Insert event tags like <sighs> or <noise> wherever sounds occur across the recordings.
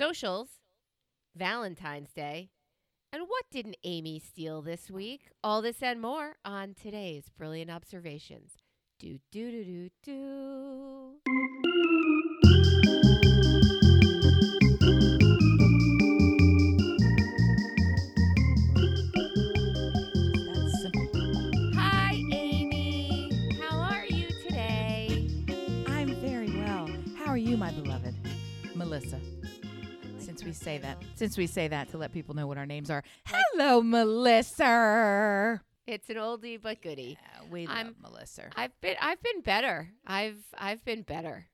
socials, Valentine's Day, and what didn't Amy steal this week? All this and more on today's Brilliant Observations. Do, do, do, do, do. That's simple. Hi, Amy. How are you today? I'm very well. How are you, my beloved? Melissa. We say that, mm. since we say that to let people know what our names are. Hello, Melissa. It's an oldie but goodie. Yeah, we love I'm- Melissa. I've been I've been better. I've I've been better.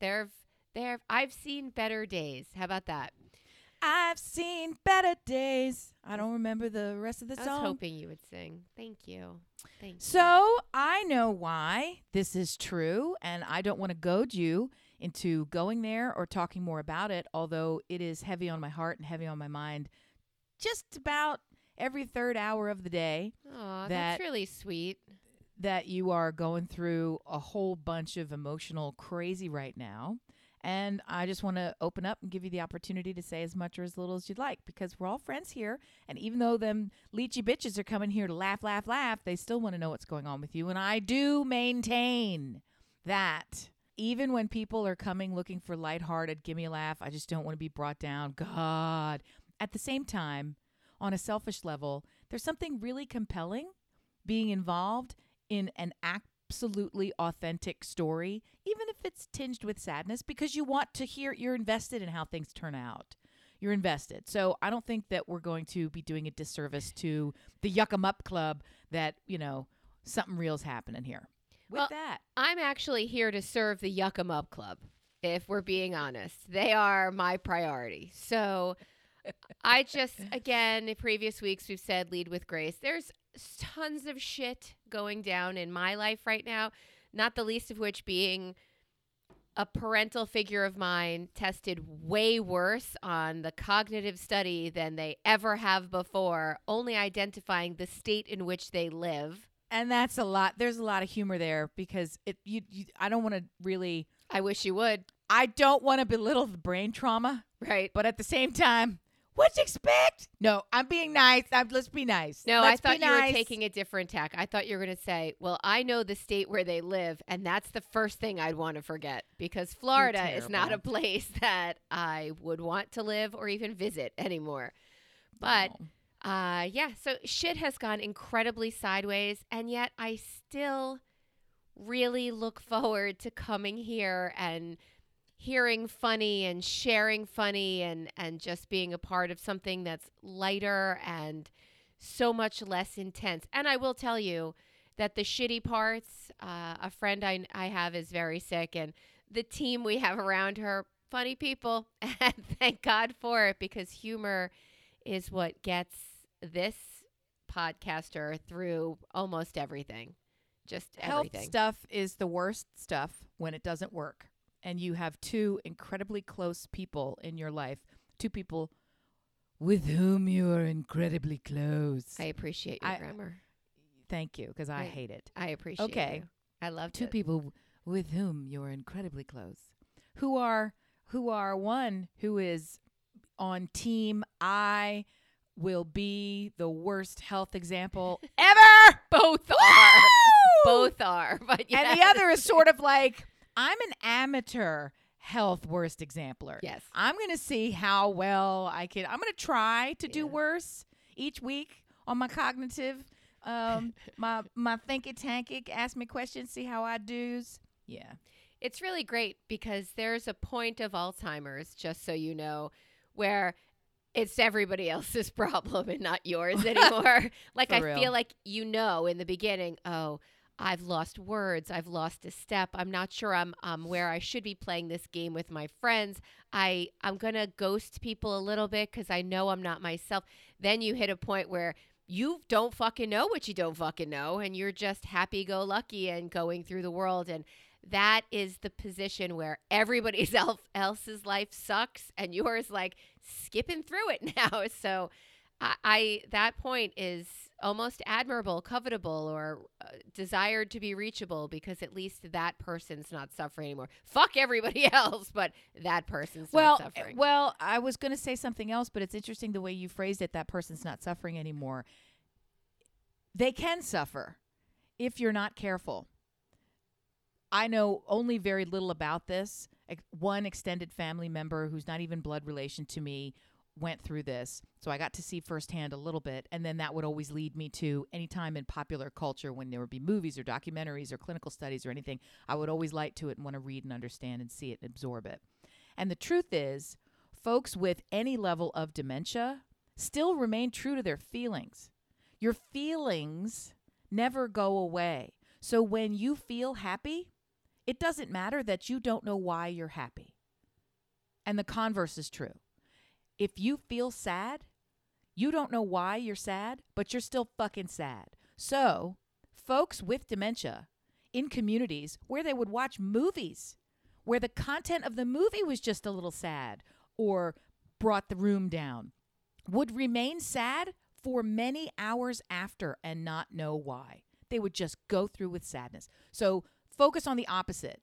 There've there I've seen better days. How about that? I've seen better days. I don't remember the rest of the song. I was hoping you would sing. Thank you. Thank you. So I know why this is true, and I don't want to goad you into going there or talking more about it, although it is heavy on my heart and heavy on my mind just about every third hour of the day Aw, that- that's really sweet. that you are going through a whole bunch of emotional crazy right now. And I just want to open up and give you the opportunity to say as much or as little as you'd like because we're all friends here. And even though them leechy bitches are coming here to laugh, laugh, laugh, they still want to know what's going on with you. And I do maintain that even when people are coming looking for lighthearted, give me a laugh, I just don't want to be brought down. God. At the same time, on a selfish level, there's something really compelling being involved in an absolutely authentic story, even if it's tinged with sadness, because you want to hear, you're invested in how things turn out. You're invested. So I don't think that we're going to be doing a disservice to the Yuck 'em Up Club that, you know, something real's happening here. With Well, that, I'm actually here to serve the Yuck 'em Up Club, if we're being honest. They are my priority. So I just, <laughs> again, in previous weeks, we've said lead with grace. There's tons of shit going down in my life right now, not the least of which being a parental figure of mine tested way worse on the cognitive study than they ever have before, only identifying the state in which they live. And that's a lot. There's a lot of humor there because it. You, you I don't want to really. I wish you would, I don't want to belittle the brain trauma, right? but at the same time, what'd you expect? No, I'm being nice. I'm, let's be nice. No, Let's I thought you were taking a different tack. I thought you were going to say, "Well, I know the state where they live, and that's the first thing I'd want to forget because Florida is not a place <laughs> that I would want to live or even visit anymore." But. Uh yeah, so shit has gone incredibly sideways and yet I still really look <laughs> forward to coming here and hearing funny and sharing funny and and just being a part of something that's lighter and so much less intense. And I will tell you that the shitty parts, uh, a friend I, I have is very sick, and the team we have around her, funny people. <laughs> And thank God for it because humor is what gets this podcaster through almost everything. Just Health stuff is the worst stuff when it doesn't work. And you have two incredibly close people in your life, two people with whom you are incredibly close. I appreciate your I- grammar. Thank you, because I Right. hate it. I appreciate Okay. you. I love Two it. people with whom you are incredibly close, who are who are one who is on team I will be the worst health example <laughs> ever. Both are. Both are. <laughs> But And the other is sort of <laughs> like, I'm an amateur health worst exemplar. Yes. I'm going to see how well I can. I'm going to try to do worse each week on my cognitive, um, my my thinky tanky. Ask me questions, see how I do's. Yeah. It's really great because there's a point of Alzheimer's, just so you know, where it's everybody else's <laughs> problem and not yours <laughs> anymore. like For I real. feel like you know in the beginning, oh, I've lost words, I've lost a step. I'm not sure I'm um where I should be playing this game with my friends. I I'm going to ghost people a little bit cuz I know I'm not myself. Then you hit a point where you don't fucking know what you don't fucking know and you're just happy go lucky and going through the world and that is the position where everybody's <laughs> el- else's life sucks and yours like skipping through it <laughs> now. So I, I that point is almost admirable, covetable, or uh, desired to be reachable because at least that person's not suffering anymore. Fuck everybody <laughs> else, but that person's well, not suffering. well, I was going to say something else, but it's interesting the way you phrased it. That person's not suffering anymore. They can suffer if you're not careful. I know only very little about this. One extended family member who's not even blood relation to me went through this. So I got to see firsthand a little bit. And then that would always lead me to any time in popular culture when there would be movies or documentaries or clinical studies or anything, I would always light to it and want to read and understand and see it and absorb it. And the truth is, folks with any level of dementia still remain true to their feelings. Your feelings never go away. So when you feel happy, it doesn't matter that you don't know why you're happy. And the converse is true. If you feel sad, you don't know why you're sad, but you're still fucking sad. So, folks with dementia in communities where they would watch movies where the content of the movie was just a little sad or brought the room down would remain sad for many hours after and not know why. They would just go through with sadness. So focus on the opposite.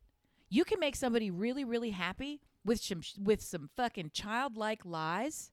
You can make somebody really, really happy with some with some fucking childlike lies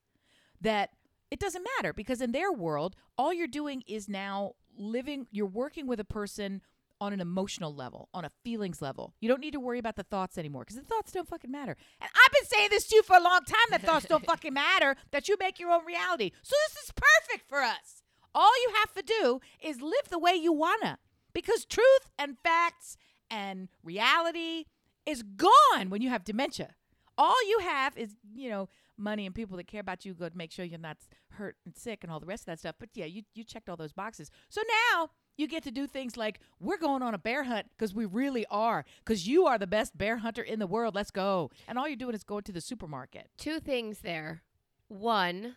that it doesn't matter because in their world, all you're doing is now living. You're working with a person on an emotional level, on a feelings level. You don't need to worry about the thoughts anymore because the thoughts don't fucking matter. And I've been saying this to you for a long time that thoughts don't <laughs> fucking matter, that you make your own reality. So this is perfect for us. All you have to do is live the way you wanna because truth and facts and reality is gone when you have dementia. All you have is, you know, money and people that care about you go to make sure you're not hurt and sick and all the rest of that stuff. But yeah, you you checked all those boxes. So now you get to do things like we're going on a bear hunt because we really are because you are the best bear hunter in the world. Let's go. And all you're doing is going to the supermarket. Two things there. One,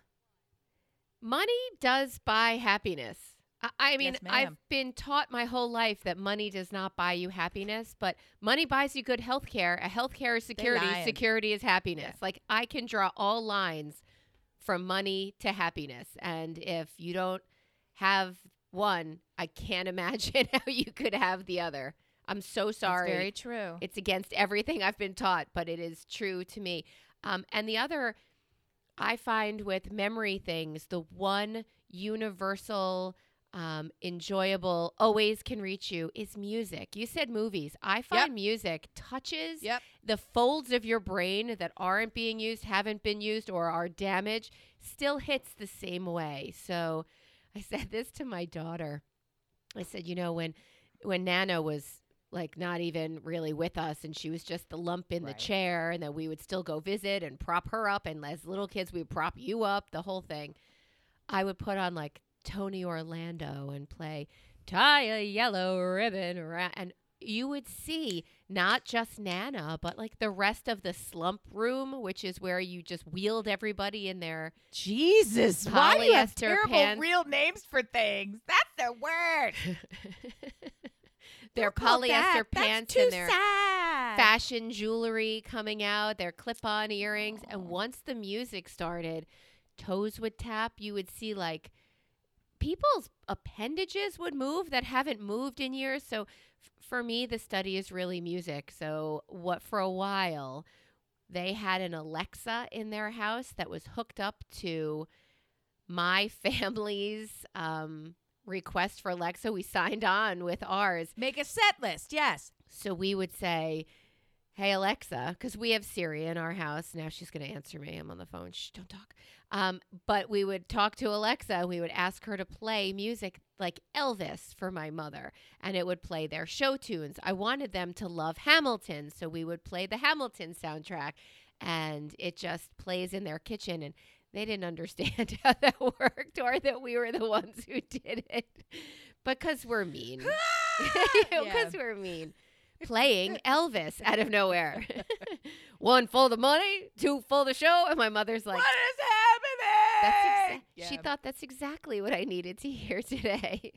money does buy happiness. I, mean, Yes, I've been taught my whole life that money does not buy you happiness, but money buys you good health care. A health care is security. Security is happiness. Yeah. Like I can draw all lines from money to happiness. And if you don't have one, I can't <laughs> imagine how you could have the other. I'm so sorry. That's very true. It's against everything I've been taught, but it is true to me. Um, and the other, I find with memory things, the one universal, um, enjoyable, always can reach you is music. You said movies. I find music touches Yep. the folds of your brain that aren't being used, haven't been used, or are damaged, still hits the same way. So I <laughs> said this to my daughter. I said, you know, when when Nana was like not even really with us and she was just the lump in Right. the chair and that we would still go visit and prop her up and as little kids we prop you up, the whole thing. I would put on like Tony Orlando and play tie a yellow ribbon around and you would see not just Nana, but like the rest of the slump room, which is where you just wheeled everybody in their Jesus, why do you have terrible pants. real names for things? That's the word. <laughs> their polyester that. pants and their sad. fashion jewelry coming out, their clip-on earrings, and once the music started, toes would tap. You would see like people's appendages would move that haven't moved in years. So f- for me, the study is really music. So what for a while they had an Alexa in their house that was hooked up to my <laughs> family's um, request for Alexa. We signed on with ours. Make a set list. Yes. So we would say, Hey, Alexa, because we have Siri in our house. Now she's going to answer me. I'm on the phone. Shh, don't talk. Um, but we would talk to Alexa we would ask her to play music like Elvis for my mother, and it would play their show tunes. I wanted them to love Hamilton, so we would play the Hamilton soundtrack, and it just plays in their kitchen. And they didn't understand <laughs> how that worked or that we were the ones who did it because we're mean. <laughs> <laughs> Because we're mean. Playing <laughs> Elvis out of nowhere. <laughs> One for the money, two for the show. And my mother's like, what is happening? that's exa- Yeah. she thought that's exactly what I needed to hear <laughs> today.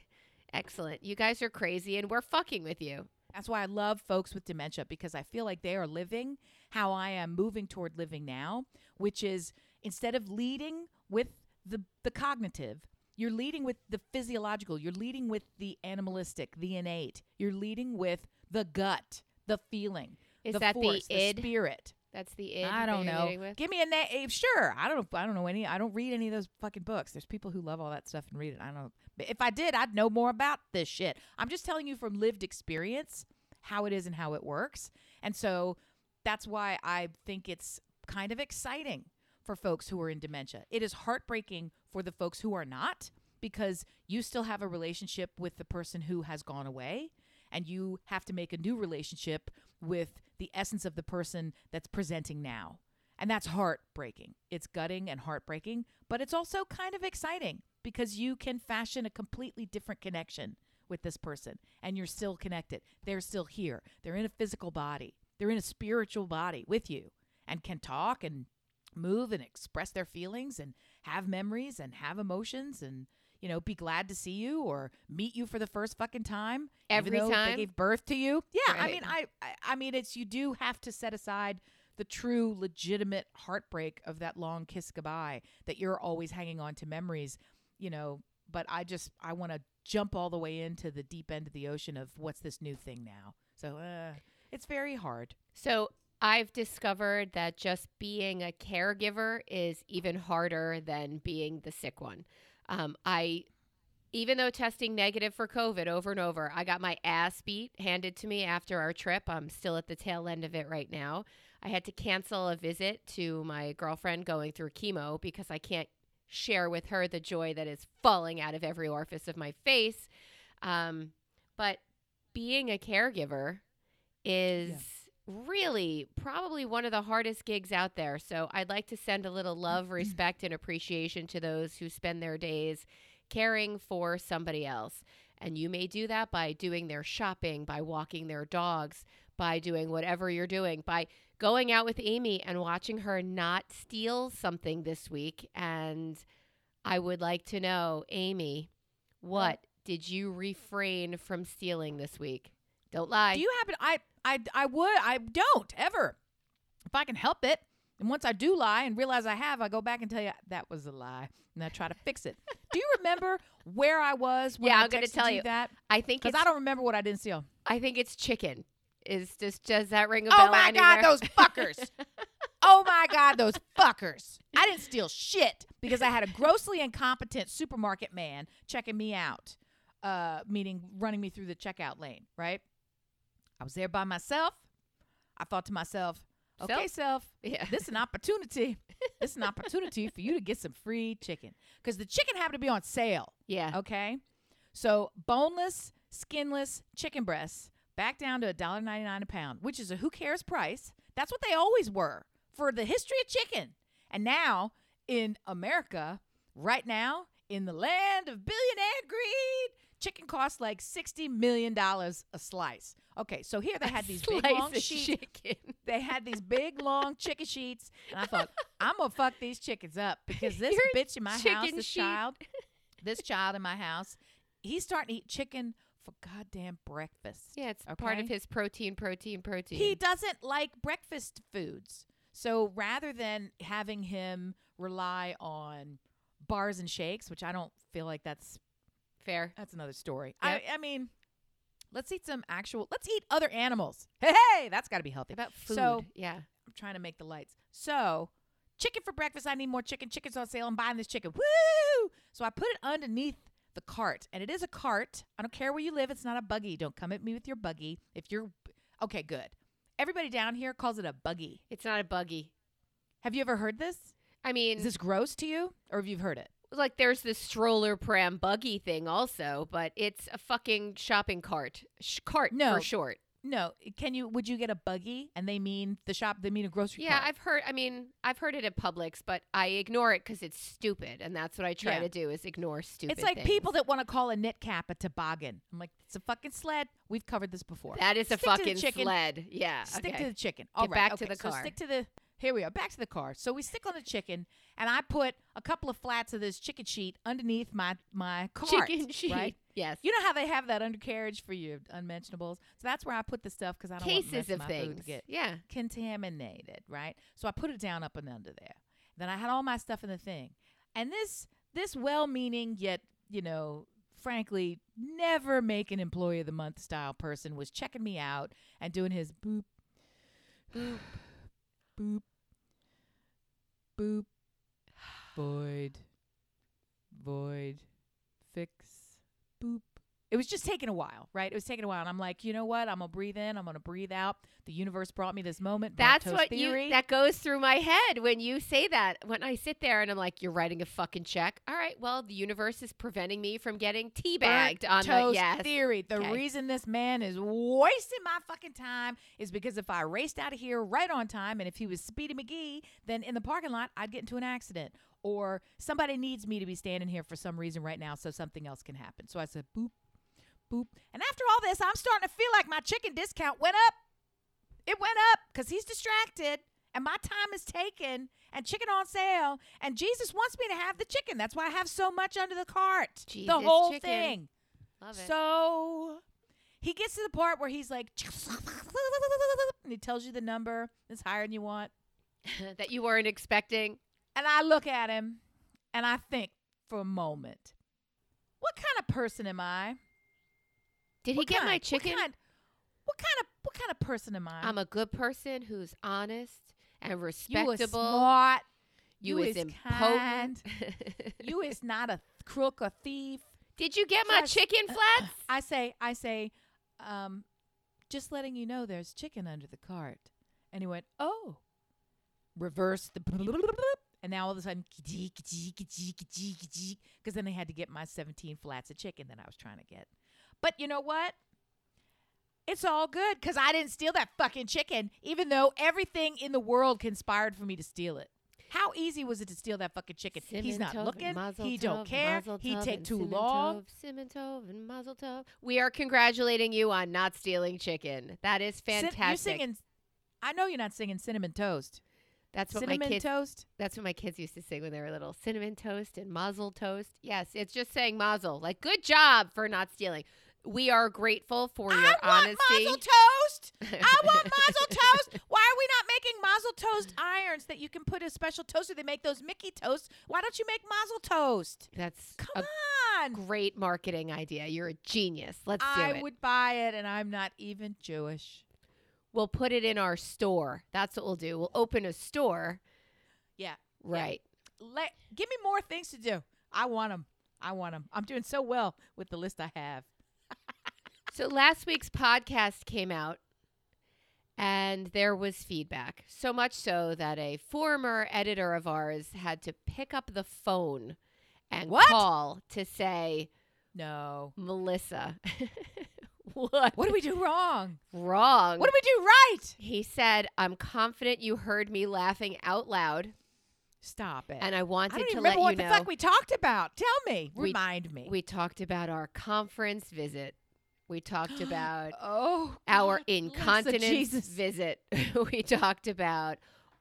Excellent. You guys are crazy and we're fucking with you. That's why I love folks with dementia because I feel like they are living how I am moving toward living now, which is instead of leading with the the cognitive, You're leading with the physiological. You're leading with the animalistic, the innate. You're leading with the gut, the feeling, Is the that force, the id? spirit. That's the id. I don't know. Give me a name. Eh, sure. I don't know. I don't know any. I don't read any of those fucking books. There's people who love all that stuff and read it. I don't if I did, I'd know more about this shit. I'm just telling you from lived experience how it is and how it works. And so that's why I think it's kind of exciting for folks who are in dementia. It is heartbreaking for the folks who are not because you still have a relationship with the person who has gone away and you have to make a new relationship with the essence of the person that's presenting now. And that's heartbreaking. It's gutting and heartbreaking, but it's also kind of exciting because you can fashion a completely different connection with this person and you're still connected. They're still here. They're in a physical body, they're in a spiritual body with you and can talk and move and express their feelings and have memories and have emotions and you know be glad to see you or meet you for the first fucking time Every time? they gave birth to you yeah i mean I, I i mean it's you do have to set aside the true legitimate heartbreak of that long kiss goodbye that you're always hanging on to memories you know but i just i want to jump all the way into the deep end of the ocean of what's this new thing now so uh it's very hard So I've discovered that just being a caregiver is even harder than being the sick one. Um, I, even though testing negative for COVID over and over, I got my ass beat handed to me after our trip. I'm still at the tail end of it right now. I had to cancel a visit to my girlfriend going through chemo because I can't share with her the joy that is falling out of every orifice of my face. Um, but being a caregiver is really probably one of the hardest gigs out there. So I'd like to send a little love, mm-hmm. respect, and appreciation to those who spend their days caring for somebody else. And you may do that by doing their shopping, by walking their dogs, by doing whatever you're doing, by going out with Amy and watching her not steal something this week. And I would like to know, Amy, what did you refrain from stealing this week? Don't lie. Do you happen? I I I would. I don't ever. If I can help it, and once I do lie and realize I have, I go back and tell you that was a lie, and I try to fix it. do you remember where I was? When Yeah, I I'm gonna tell you. that I think because I don't remember what I didn't steal. I think it's chicken. Is just does that ring a bell? Oh my anywhere? god, those fuckers! <laughs> oh my god, those fuckers! I didn't steal shit because I had a grossly incompetent supermarket man checking me out, uh, meaning running me through the checkout lane. Right? I was there by myself. I thought to myself, okay, self, yeah. this is an opportunity. this is an opportunity for you to get some free chicken because the chicken happened to be on sale. yeah. Okay, so boneless, skinless chicken breasts back down to $1.99 a pound, which is a who cares price. That's what they always were for the history of chicken. And now in America, right now, in the land of billionaire greed, chicken costs like $60 million a slice. Okay, so here they had these big long sheets chicken. <laughs> they had these big long chicken sheets and i thought i'm gonna fuck these chickens up because this Your bitch in my house this sheet. child <laughs> this child in my house he's starting to eat chicken for goddamn breakfast Yeah, it's part of his protein, protein, protein. he doesn't like breakfast foods so rather than having him rely on bars and shakes which i don't feel like that's Fair. that's another story Yep. I, I mean let's eat some actual let's eat other animals <laughs> hey, hey that's got to be healthy About food. So- yeah. I'm trying to make the lights. So, chicken for breakfast. I need more chicken. Chicken's on sale. I'm buying this chicken. Woo! So I put it underneath the cart, and it is a cart. I don't care where you live. It's not a buggy. Don't come at me with your buggy. If you're okay, good. Everybody down here calls it a buggy. It's not a buggy. Have you ever heard this? I mean, Is this gross to you, or have you heard it? Like there's this stroller pram buggy thing also, but it's a fucking shopping cart. Sh- cart No. for short. No. Can you? Would you get a buggy? And they mean the shop. They mean a grocery Yeah, cart. I've heard. I mean, I've heard it at Publix, but I ignore it because it's stupid, and that's what I try Yeah. to do is ignore stupid. It's like things. people that want to call a knit cap a toboggan. I'm like, it's a fucking sled. We've covered this before. That is a Stick to the fucking sled. Yeah. Stick okay. to the chicken. All right. back to okay, the so car. stick to the. Here we are. Back to the car. So we stick on the chicken, and I put a couple of flats of this chicken sheet underneath my my cart. chicken sheet. Right. Yes. You know how they have that undercarriage for your unmentionables. So that's where I put the stuff because I don't want Cases rest of my food things. to get Yeah. contaminated. Right. So I put it down up and under there. Then I had all my stuff in the thing, and this this well-meaning yet you know, frankly, never make an employee of the month style person was checking me out and doing his boop, boop, <sighs> boop, boop, void, void, fix, boop. It was just taking a while, right? It was taking a while, and I'm like, you know what? I'm gonna breathe in. I'm gonna breathe out. The universe brought me this moment. That's what theory. you that goes through my head when you say that. When I sit there and I'm like, "You're writing a fucking check." All right, well, the universe is preventing me from getting teabagged on the toast yes. theory. The Okay. reason this man is wasting my fucking time is because if I raced out of here right on time and if he was Speedy McGee, then in the parking lot I'd get into an accident. Or somebody needs me to be standing here for some reason right now so something else can happen. So I said boop, boop. And after all this, I'm starting to feel like my chicken discount went up. It went up because he's distracted and my time is taken and chicken on sale. And Jesus wants me to have the chicken. That's why I have so much under the cart. Jesus the whole chicken. thing. Love it. So he gets to the part where he's like, <laughs> and he tells you the number that's higher than you want. <laughs> that you weren't expecting. And I look at him and I think for a moment, what kind of person am I? Did he What get my chicken? What kind, what kind of what kind of person am I? I'm a good person who's honest and respectable. you is respectable. smart. You, you is, is impotent. <laughs> You is not a crook or thief. Did you get my Just- chicken flats? I say, I say, um, just letting you know there's chicken under the cart. And he went, oh. Reverse the <laughs> and now all of a sudden because then they had to get my 17 flats of chicken that I was trying to get. But you know what? It's all good because I didn't steal that fucking chicken, even though everything in the world conspired for me to steal it. How easy was it to steal that fucking chicken? He's not looking. He tov don't care. He take too long. Siman tov and Mazel tov. We are congratulating you on not stealing chicken. That is Cin- fantastic. You're singing. I know you're not singing cinnamon toast. that's what cinnamon my kids. toast. That's what my kids used to sing when they were little. Cinnamon toast and mazel toast. Yes, it's just saying mazel. Like good job for not stealing. We are grateful for your I want honesty. mazel toast. I <laughs> want mazel toast. Why are we not making mazel toast irons that you can put in a special toaster? They make those Mickey toasts. Why don't you make mazel toast? That's Come a on. great marketing idea. You're a genius. Let's do I it. would buy it, and I'm not even Jewish. We'll put it in our store. That's what we'll do. We'll open a store. Yeah. Right. Let give me more things to do. I want them. I want them. I'm doing so well with the list I have. So last week's podcast came out and there was feedback. So much so that a former editor of ours had to pick up the phone and What? call to say, No. Melissa, <laughs> what? What did we do wrong? wrong? What did we do right? he said, I'm confident you heard me laughing out loud Stop it. and I wanted I don't to even let remember what you the know. fuck we talked about. Tell me. We- Remind me. we talked about our conference visit. We talked about <gasps> oh, our incontinence visit. <laughs> we talked about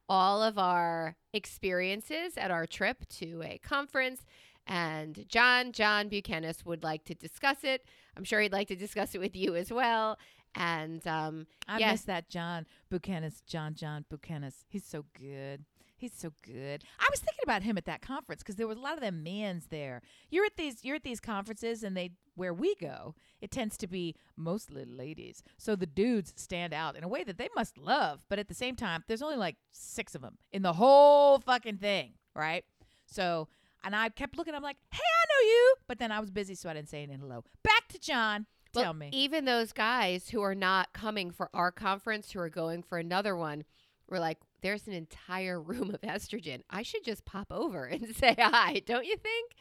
all of our experiences at our trip to a conference. And John, John Buchanan would like to discuss it. I'm sure he'd like to discuss it with you as well. And um, I miss that John Buchanan. John John Buchanan. He's so good. He's so good. I was thinking about him at that conference because there was a lot of them mans there. You're at these you're at these conferences and they where we go, it tends to be mostly ladies. So the dudes stand out in a way that they must love, but at the same time, there's only like six of them in the whole fucking thing, right? So and I kept looking. I'm like, hey, I know you, but then I was busy, so I didn't say any hello. Back to John. well, Tell me. even those guys who are not coming for our conference, who are going for another one, were like, there's an entire room of estrogen. I should just pop over and <laughs> say hi, don't you think?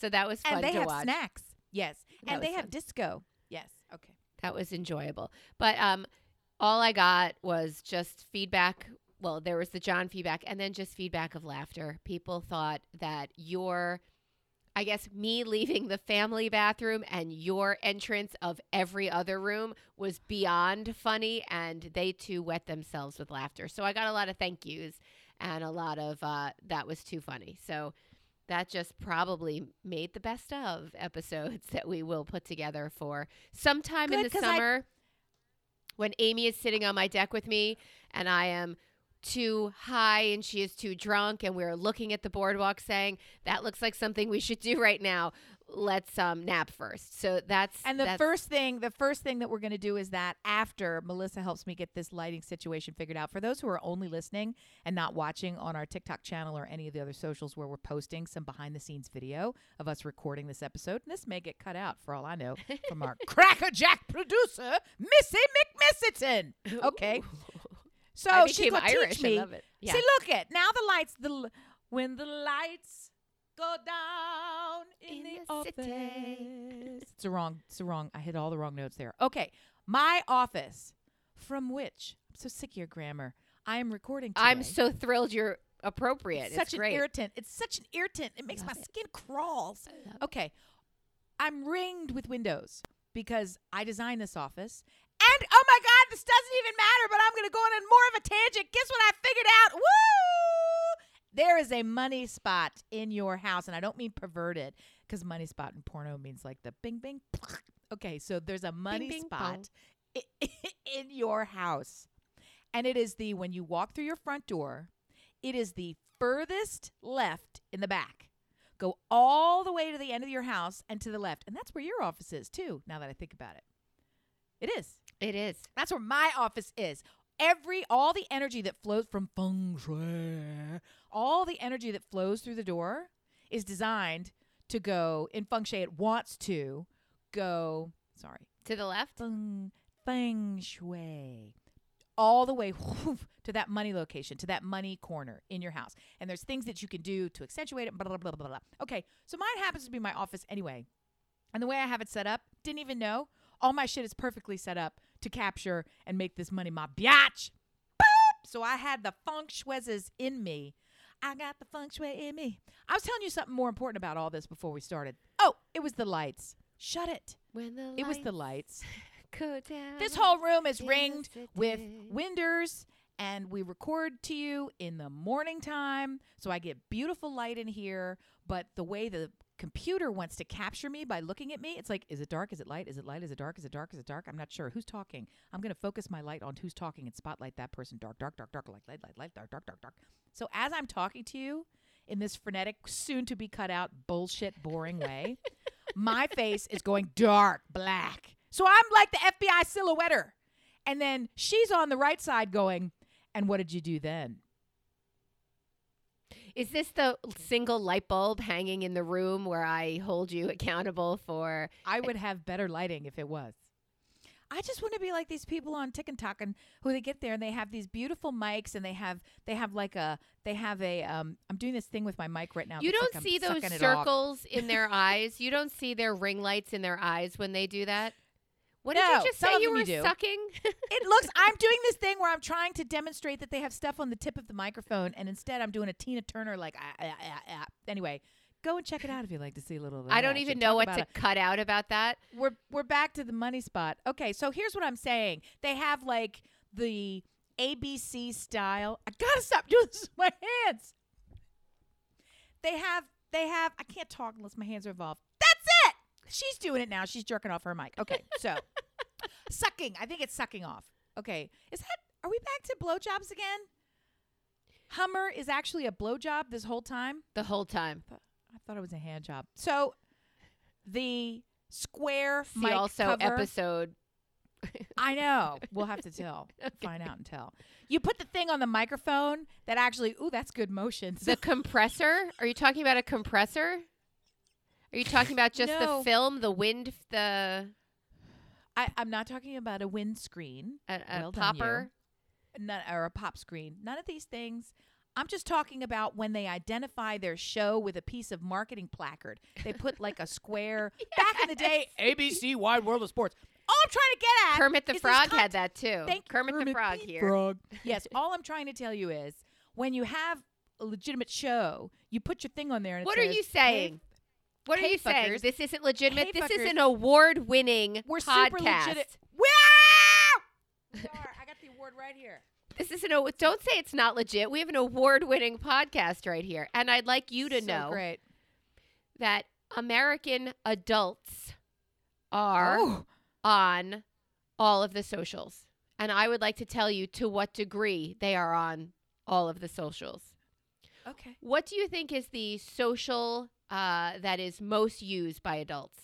So that was fun and they have watch. snacks. Yes, That and they was have disco. Yes. Okay. that was enjoyable. But um, all I got was just feedback. Well, there was the John feedback, and then just feedback of laughter. People thought that your, I guess, me leaving the family bathroom and your entrance of every other room was beyond funny, and they too wet themselves with laughter. So I got a lot of thank yous and a lot of uh, that was too funny. So that just probably made the best of episodes <laughs> that we will put together for sometime in the 'cause I- summer when Amy is sitting on my deck with me and I am too high and she is too drunk and we're looking at the boardwalk saying that looks like something we should do right now let's um nap first. So that's And the that's- first thing, the first thing that we're going to do is that after Melissa helps me get this lighting situation figured out. For those who are only listening and not watching on our TikTok channel or any of the other socials where we're posting some behind the scenes video of us recording this episode, and this may get cut out for all I know from our <laughs> crackerjack producer, Missy McMissington. Okay, so I she's became gonna Irish. teach me. I love it. Yeah. See, look at now the lights. The when the lights go down in, In the, office. city. It's the wrong. It's the wrong. I hit all the wrong notes there. Okay, my office, from which I'm so sick of your grammar. I am recording. Today. I'm so thrilled you're appropriate. It's such it's an great. irritant. It's such an irritant. It makes Love my it. skin crawl. Love it. Okay, I'm ringed with windows because I designed this office. And oh my God, this doesn't even matter. But I'm going to go on more of a tangent. Guess what I figured out? Woo! There is a money spot in your house, and I don't mean perverted because money spot in porno means like the bing bing. <laughs> Okay, so there's a money bing, spot i- <laughs> in your house, and it is the when you walk through your front door, it is the furthest left in the back. Go all the way to the end of your house and to the left, and that's where your office is too. Now that I think about it, it is. It is. That's where my office is. Every all the energy that flows from feng shui, all the energy that flows through the door is designed to go in feng shui. It wants to go. Sorry, To the left. feng feng shui all the way to that money location to that money corner in your house and there's things that you can do to accentuate it blah blah blah blah blah okay so mine happens to be my office anyway and the way i have it set up didn't even know all my shit is perfectly set up to capture and make this money my biatch. Boop! so i had the feng shui's in me. I got the feng shui in me. I was telling you something more important about all this before we started. Oh it was the lights. Shut it. When the it was the lights <laughs> go down. this whole room is ringed with winders and we record to you in the morning time. So i get beautiful light in here but the way the computer wants to capture me by looking at me it's like is it dark? Is it light? Is it light? Is it dark? Is it dark? Is it dark? I'm not sure. Who's talking? I'm going to focus my light on who's talking and spotlight that person. Dark dark dark dark light light light light dark dark dark dark. So as i'm talking to you in this frenetic soon to be cut out bullshit boring way <laughs> my face is going dark black. So I'm like the FBI silhouetter. And then she's on the right side going, and what did you do then? Is this the single light bulb hanging in the room where I hold you <laughs> accountable for? I would have better lighting if it was. I just want to be like these people on TikTok and who they get there and they have these beautiful mics and they have they have like a they have a um I'm doing this thing with my mic right now. you don't like I'm see those sucking it off. circles in their <laughs> eyes. You don't see their ring lights in their eyes when they do that. What No, did you just say you were you sucking? <laughs> It looks I'm doing this thing where I'm trying to demonstrate that they have stuff on the tip of the microphone and instead I'm doing a Tina Turner like ah, ah, ah, ah. anyway, go and check it out if you'd like to see a little I don't even know what to it. cut out about that. we're we're back to the money spot. Okay, so here's what I'm saying. They have like the ABC style. I gotta stop doing this with my hands. They have they have I can't talk unless my hands are involved. She's doing it now. She's jerking off her mic. Okay, so <laughs> sucking. I think it's sucking off. Okay, is that? Are we back to blowjobs again? Hummer is actually a blowjob this whole time. The whole time. I thought it was a hand job. So the square See also cover, episode. <laughs> I know. We'll have to <laughs> tell. Find out and tell. You put the thing on the microphone that actually. Ooh, that's good motion. The compressor? Are you talking about a compressor? Are you talking about just No. the film, the wind, the I, I'm not talking about a windscreen a, a Well popper? none, or a pop screen. None of these things. I'm just talking about when they identify their show with a piece of marketing placard. They put like a square. <laughs> Back in the day, ABC Wide World of Sports. All I'm trying to get at Kermit the Frog had that too. Thank you, Kermit, the Frog here. Frog. <laughs> yes, all I'm trying to tell you is when you have a legitimate show, you put your thing on there. What are you saying? What are hey, you saying? This isn't legitimate. Hey, this is fuckers. an award-winning We're podcast. super legit. Wow! We are. I got the award right here. This is an don't say it's not legit. We have an award-winning podcast right here, and I'd like you to So know great. that American adults are Oh, on all of the socials, and I would like to tell you to what degree they are on all of the socials. okay. What do you think is the social uh, that is most used by adults?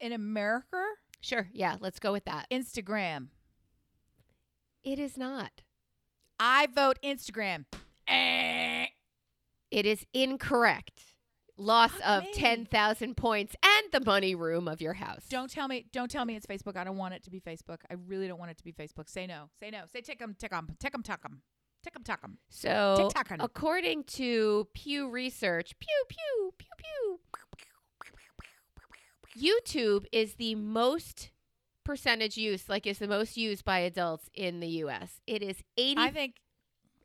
In America, Sure. Yeah, let's go with that. Instagram. It is not. I vote Instagram. Eh. It is incorrect. Loss of me. 10,000 points and the money room of your house. Don't tell me. Don't tell me it's Facebook. I don't want it to be Facebook. I really don't want it to be Facebook. Say no. Say no. Say tick 'em, tick 'em, tick 'em, tuck 'em, tick 'em, tuck 'em. So, TikTok. according to Pew Research, pew, pew, pew, pew, YouTube is the most percentage use, like is the most used by adults in the US. It is 80, I think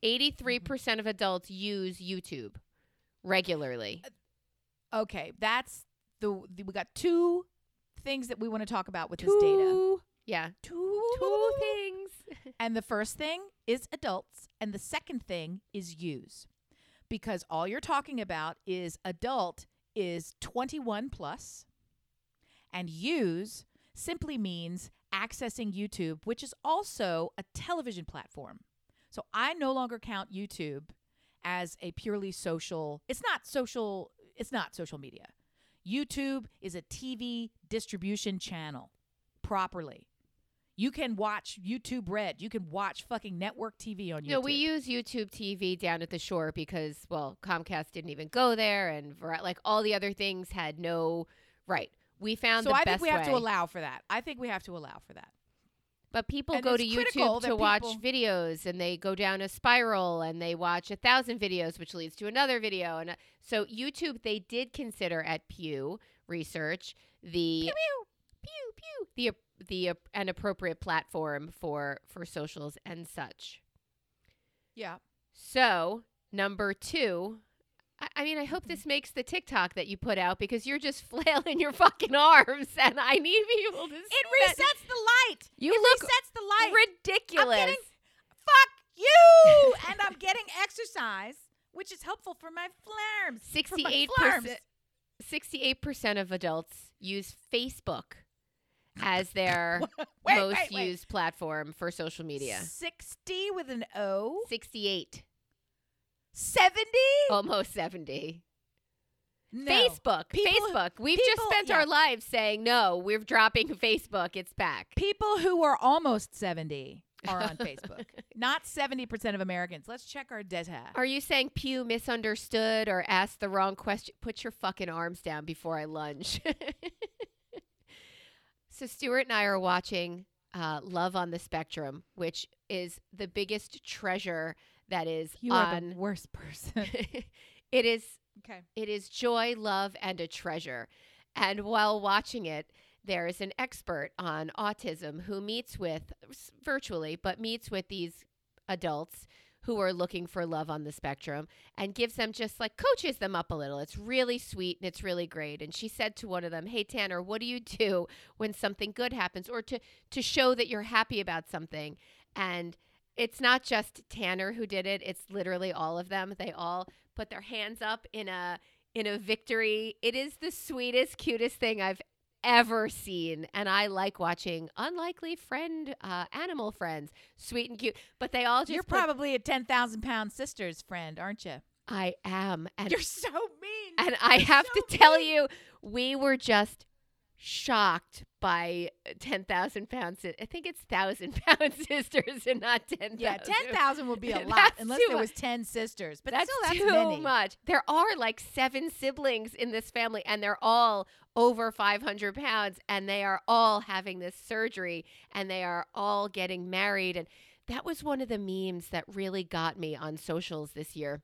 83% mm-hmm. of adults use YouTube regularly. Uh, okay. That's the, the we got two things that we want to talk about with this data. Two- Yeah. Two, Two things. And the first thing is adults, and the second thing is use. Because all you're talking about is adult is 21 plus, and use simply means accessing YouTube, which is also a television platform. So I no longer count YouTube as a purely social. It's not social. It's not social media. YouTube is a TV distribution channel properly. You can watch YouTube Red. You can watch fucking network TV on YouTube. No, we use YouTube TV down at the shore because, well, Comcast didn't even go there, and like all the other things had no right. We found so I think we have to allow for that. I think we have to allow for that. But people And go to YouTube to watch videos and they go down a spiral and they watch a thousand videos, which leads to another video. And uh, so, YouTube, they did consider at Pew Research the Pew pew pew the the uh, an appropriate platform for for socials and such. Yeah. So number two. I- I mean, I hope Mm-hmm. this makes the TikTok that you put out because you're just <laughs> flailing your fucking arms, and I need people to. see It that. resets the light. You it look resets the light. ridiculous. getting- Fuck you. <laughs> and I'm getting exercise, which is helpful for my flarms. Sixty-eight percent. Sixty-eight percent of adults use Facebook as <laughs> their Wait, most wait, wait. used platform for social media. 60 with an O. Sixty-eight, 70? almost seventy. No. Facebook, People- Facebook. We've just spent yeah. our lives saying no. We're dropping <laughs> Facebook. It's back. People who are almost 70 are on <laughs> Facebook. Not 70% of Americans. Let's check our data. Are you saying Pew misunderstood or asked the wrong question? Put your fucking arms down before I lunge. So Stuart and I are watching uh, Love on the Spectrum, which is the biggest treasure that is you are the worst person. <laughs> it is okay. it is joy, love, and a treasure. And while watching it, there is an expert on autism who meets with, virtually, but meets with these adults who are looking for love on the spectrum and gives them just like coaches them up a little. It's really sweet and it's really great. And she said to one of them, Hey, Tanner, what do you do when something good happens or to, to show that you're happy about something? And it's not just Tanner who did it, it's literally all of them. They all put their hands up in a in a victory. It is the sweetest, cutest thing I've ever seen, and I like watching unlikely friend, uh, animal friends, sweet and cute. But they all just You're put- probably a 10,000 pound sister's friend, aren't you? I am, and You're so mean. and <laughs> I have so to tell mean. you, we were just shocked by uh, 10,000 pounds. I think it's 1,000 <laughs> pound sisters and not 10,000. Yeah, 10,000 would be a <laughs> lot That's unless there was 10 sisters. But that's still, that's too many. much. There are like seven siblings in this family, and they're all over 500 pounds, and they are all having this surgery, and they are all getting married. And that was one of the memes that really got me on socials this year.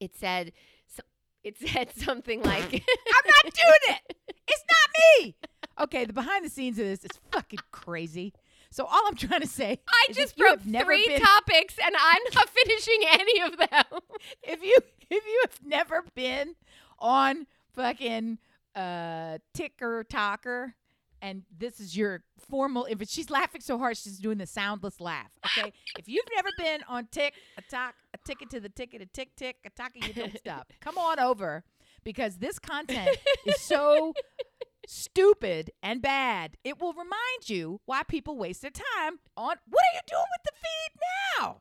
It said, so, it <laughs> said something like, I'm not doing it. It's not me. Okay, the behind the scenes of this is fucking crazy. So all I'm trying to say, I is just if you broke have three been, topics, and I'm <laughs> not finishing any of them. if you if you have never been on fucking uh ticker talker and this is your formal if she's laughing so hard she's doing the soundless laugh okay <laughs> if you've never been on tick a talk a ticket to the ticket a tick tick a talk you don't stop come on over because this content is so <laughs> stupid and bad it will remind you why people waste their time on what are you doing with the feed now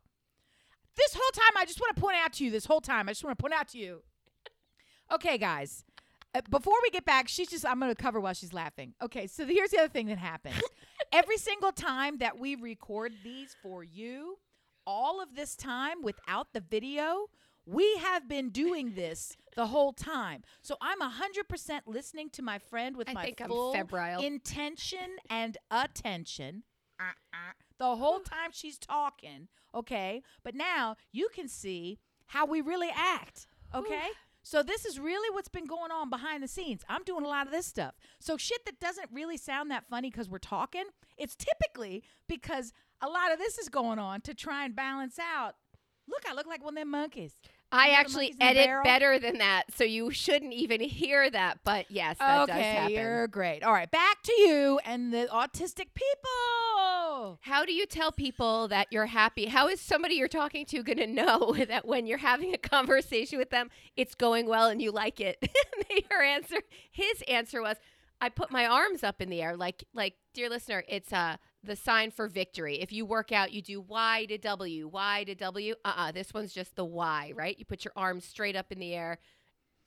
this whole time i just want to point out to you this whole time i just want to point out to you Okay, guys. Uh, before we get back, she's just, I'm going to cover while she's laughing. Okay, so here's the other thing that happens. <laughs> Every single time that we record these for you, all of this time without the video, we have been doing this the whole time. So I'm 100% listening to my friend with I my full intention and attention. Uh-uh. The whole time she's talking, okay? But now you can see how we really act, okay? So this is really what's been going on behind the scenes. I'm doing a lot of this stuff. So shit that doesn't really sound that funny because we're talking, it's typically because a lot of this is going on to try and balance out. Look, I look like one of them monkeys. I You know the actually monkeys in the edit better than that, so you shouldn't even hear that. But yes, that does okay, happen. you're great. All right, back to you and the autistic people. How do you tell people that you're happy? How is somebody you're talking to going <laughs> to know <laughs> that when you're having a conversation with them, it's going well and you like it? <laughs> Your answer, his answer was, I put my arms up in the air, like, like, dear listener, it's uh the sign for victory. If you work out, you do Y to W, Y to W. Uh, uh this one's just the Y, right? You put your arms straight up in the air,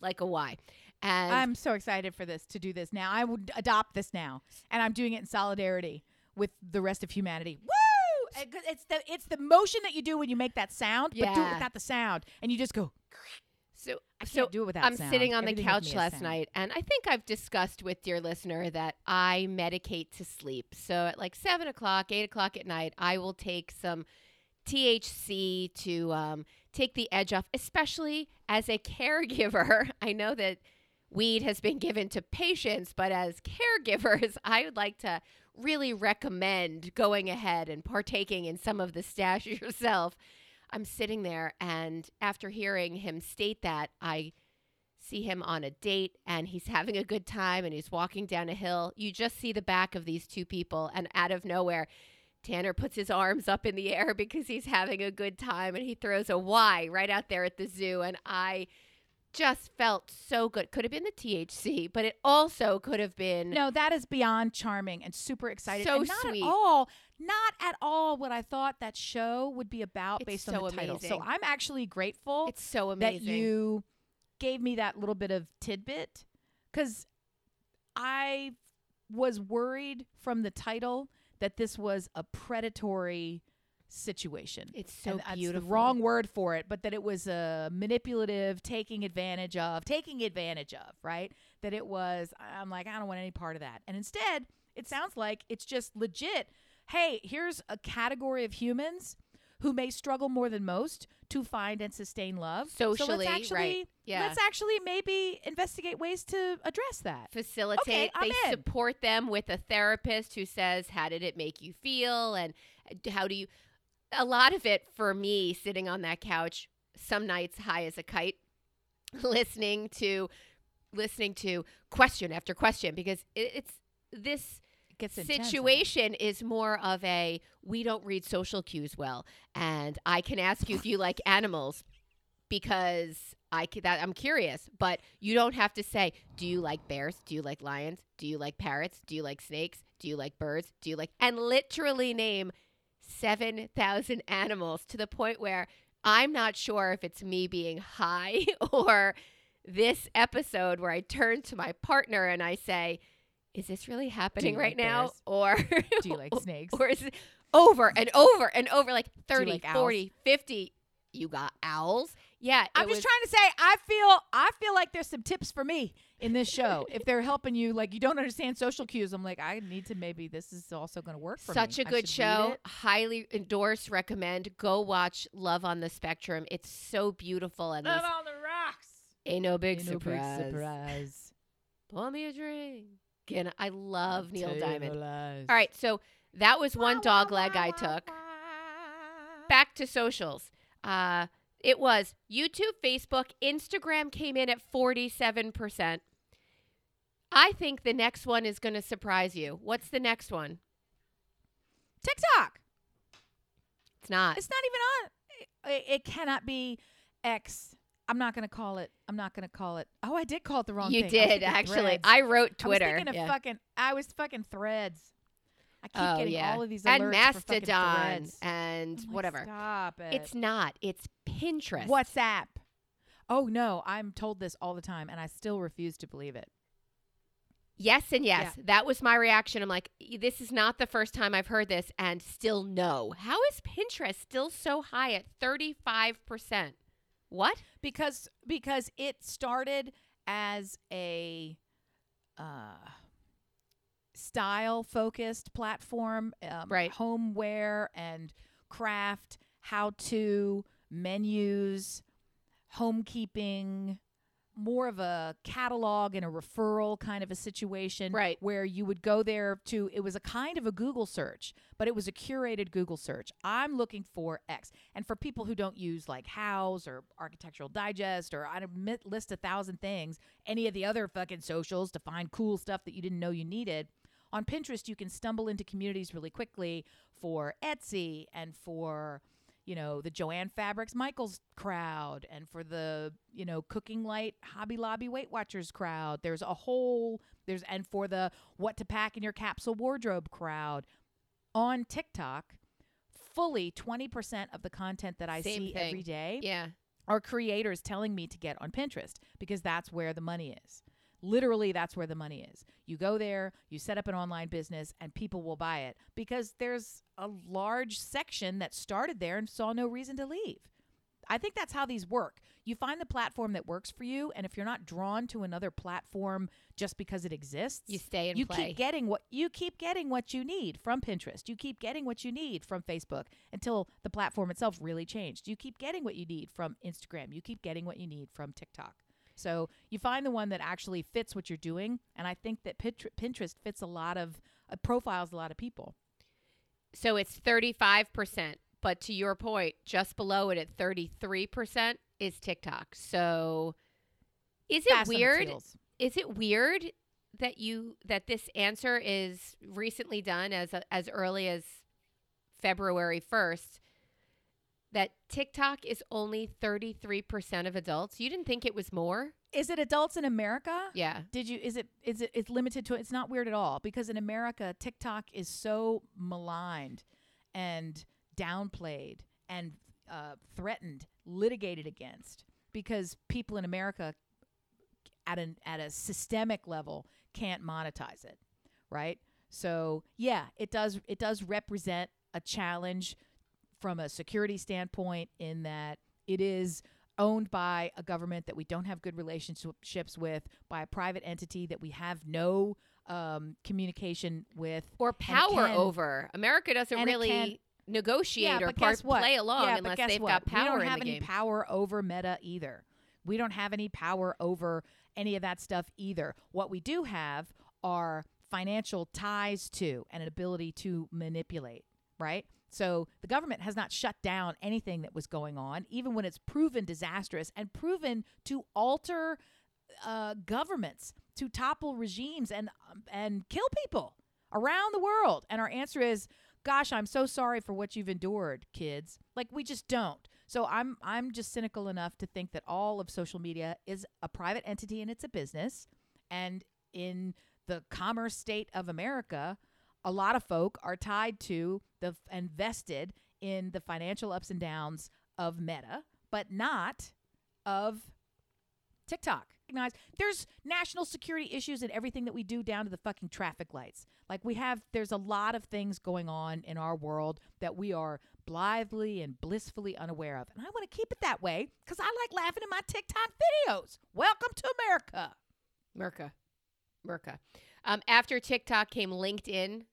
like a Y. And I'm so excited for this to do this now. I would adopt this now, and I'm doing it in solidarity with the rest of humanity. Woo! It's the it's the motion that you do when you make that sound, yeah. but do it without the sound, and you just go. So, I can't so do it without I'm sound. sitting on the Everything with couch last night, and I think I've discussed with dear listener that I medicate to sleep. So at like seven o'clock, eight o'clock at night, I will take some THC to um, take the edge off, especially as a caregiver. <laughs> I know that weed has been given to patients, but as caregivers, <laughs> I would like to really recommend going ahead and partaking in some of the stash <laughs> yourself. I'm sitting there, and after hearing him state that, I see him on a date and he's <laughs> having a good time and he's walking down a hill. You just see the back of these two people, and out of nowhere, Tanner puts his arms up in the air <laughs> because he's having a good time and he throws a Y right out there at the zoo. And I just felt so good. Could have been the THC, but it also could have been. No, that is beyond charming and super excited. So and not sweet. at all, not at all what I thought that show would be about It's based so on the title. So. I'm actually grateful It's so amazing that you gave me that little bit of tidbit because I was worried from the title that this was a predatory situation. it's so and beautiful. the wrong word for it, but that it was a manipulative, taking advantage of, taking advantage of, right? That it was, I'm like, I don't want any part of that. And instead, it sounds like it's just legit. Hey, here's a category of humans who may struggle more than most to find and sustain love. so Socially, let's actually, right. Yeah. let's actually maybe investigate ways to address that. facilitate. I'm they in. support them with a therapist who says, "How did it make you feel?" and uh, how do you. A lot of it for me, sitting on that couch, some nights high as a kite, <laughs> listening to, listening to question after question because it, it's this It gets intense, situation is more of a we don't read social cues well. And i can ask you if you like <laughs> animals because i that i'm curious but you don't have to say do you like bears? Do you like lions? Do you like parrots? Do you like snakes? Do you like birds? Do you like and literally name 7000 <laughs> animals to the point where i'm not sure if it's me being high <laughs> or this episode where i turn to my partner and i say is this really happening right like now bears? or <laughs> Do you like <laughs> snakes? or is it over and over and over like 30 like owls? 40 50 you got owls yeah I'm was, just trying to say I feel I feel like there's some tips for me in this show. <laughs> if they're helping you like you don't understand social cues, I'm like I need to maybe this is also going to work for me. such me. a good show highly endorse recommend go watch love on the spectrum it's so beautiful and this on the rocks. ain't no big Ain't no surprise surprise. pour me a drink and i love neil Table diamond lies. all right so that was one dog leg i took back to socials. Uh, it was YouTube, Facebook, Instagram came in at 47%. I think the next one is going to surprise you. What's the next one? TikTok. It's not. It's not even on. It, it cannot be X. I'm not going to call it. I'm not going to call it. Oh, I did call it the wrong you thing. Did, thinking actually. Threads. I wrote Twitter. I was thinking of fucking. I was fucking threads. I keep oh, getting yeah. all of these alerts and Mastodon and like, whatever. Stop it. It's not. It's Pinterest. WhatsApp. Oh no, I'm told this all the time and I still refuse to believe it. Yes and yes. That was my reaction. I'm like, this is not the first time I've heard this, and still no. How is Pinterest still so high at 35%? What? because because it started as a uh style focused platform um, Right. homeware and craft how to menus homekeeping more of a catalog and a referral kind of a situation Right. where you would go there to it was a kind of a google search but it was a curated google search i'm looking for x and for people who don't use like house or architectural digest or i don't list a thousand things any of the other fucking socials to find cool stuff that you didn't know you needed on pinterest you can stumble into communities really quickly for etsy and for you know the jo-ann fabrics michaels crowd and for the you know cooking light hobby lobby weight watchers crowd there's a whole there's and for the what to pack in your capsule wardrobe crowd on tiktok fully 20% of the content that i Same see thing. every day Yeah. are creators telling me to get on Pinterest because that's where the money is. Literally, that's where the money is. You go there, you set up an online business, and people will buy it because there's a large section that started there and saw no reason to leave. I think that's how these work. You find the platform that works for you, and if you're not drawn to another platform just because it exists, You stay and you play. keep getting what you keep getting what you need from Pinterest. You keep getting what you need from Facebook until the platform itself really changed. You keep getting what you need from Instagram. You keep getting what you need from TikTok. So you find the one that actually fits what you're doing, and I think that Pinterest fits a lot of uh, profiles, a lot of people. So it's 35%. But to your point, just below it at 33% is TikTok. So is it Fast weird? Is it weird that you that this answer is recently done as as early as February 1st that TikTok is only 33% of adults? You didn't think it was more? Is it adults in America? Yeah. Did you? Is it? Is it? It's limited to. It's not weird at all because in America, TikTok is so maligned and downplayed and uh, threatened, litigated against because people in America at an at a systemic level can't monetize it, right? So yeah, it does. It does represent a challenge from a security standpoint in that it is owned by a government that we don't have good relationships with, by a private entity that we have no um, communication with. Or power can- over. America doesn't really can- negotiate yeah, or part, play along yeah, unless they've what? got power We don't have any game. power over Meta either. We don't have any power over any of that stuff either. What we do have are financial ties to and an ability to manipulate, right? So the government has not shut down anything that was going on, even when it's proven disastrous and proven to alter uh, governments, to topple regimes and um, and kill people around the world. And our answer is, gosh, I'm so sorry for what you've endured, kids. Like we just don't. So I'm I'm just cynical enough to think that all of social media is a private entity and it's a business. And in the commerce state of America, a lot of folk are tied to the and vested in the financial ups and downs of Meta, but not of TikTok. There's national security issues in everything that we do down to the fucking traffic lights. Like we have there's a lot of things going on in our world that we are blithely and blissfully unaware of. And I want to keep it that way cuz I like laughing in my TikTok videos. Welcome to America. Merca. Merca. Um, after TikTok came LinkedIn.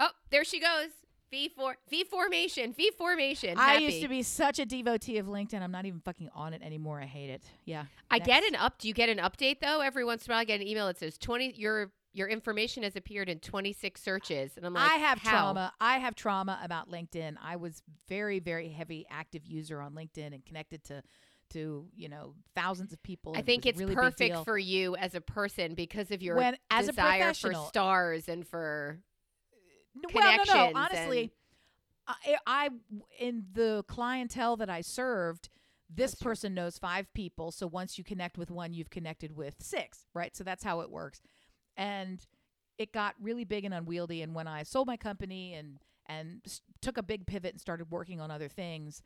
Oh, there she goes. V for V formation. V formation. I used to be such a devotee of LinkedIn. I'm not even fucking on it anymore. I hate it. Yeah. I get an up. Do you get an update though? Every once in a while, I get an email that says twenty. Your your information has appeared in twenty six searches, and I'm like, I have how? trauma. I have trauma about LinkedIn. I was very, very heavy active user on LinkedIn and connected to, to you know, thousands of people. I think it's really perfect for you as a person because of your when as a desire for stars and for N- well, no, no. Honestly, and- I, I in the clientele that I served, this That's true. person knows five people. So once you connect with one, you've connected with six, right? So that's how it works. And it got really big and unwieldy. And when I sold my company and and took a big pivot and started working on other things,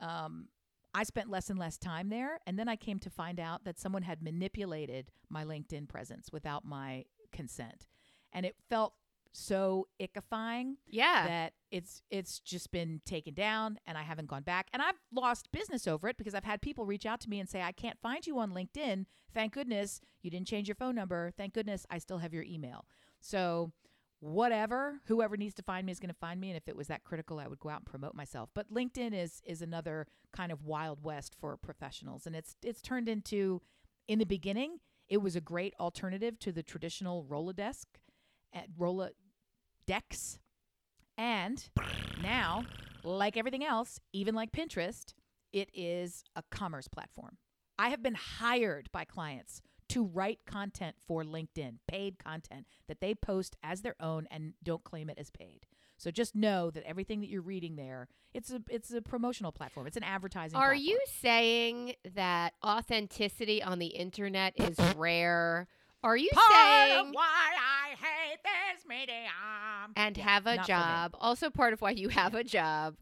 um, I spent less and less time there. And then I came to find out that someone had manipulated my LinkedIn presence without my consent. And it felt so ickifying Yeah. that it's it's just been taken down and I haven't gone back and I've lost business over it because I've had people reach out to me and say I can't find you on LinkedIn. Thank goodness you didn't change your phone number. Thank goodness I still have your email. So whatever whoever needs to find me is going to find me and if it was that critical I would go out and promote myself. But LinkedIn is is another kind of wild west for professionals and it's it's turned into in the beginning it was a great alternative to the traditional Rolodesk eh, at Rolodex and now, like everything else, even like Pinterest, it is a commerce platform. I have been hired by clients to write content for LinkedIn, paid content that they post as their own and don't claim it as paid. So just know that everything that you're reading there, it's a it's a promotional platform. It's an advertising Are platform. you saying that authenticity on the internet is rare? Are you Part saying why I hate this medium? and Yeah, have a not for me. job? Also part of why you have a job.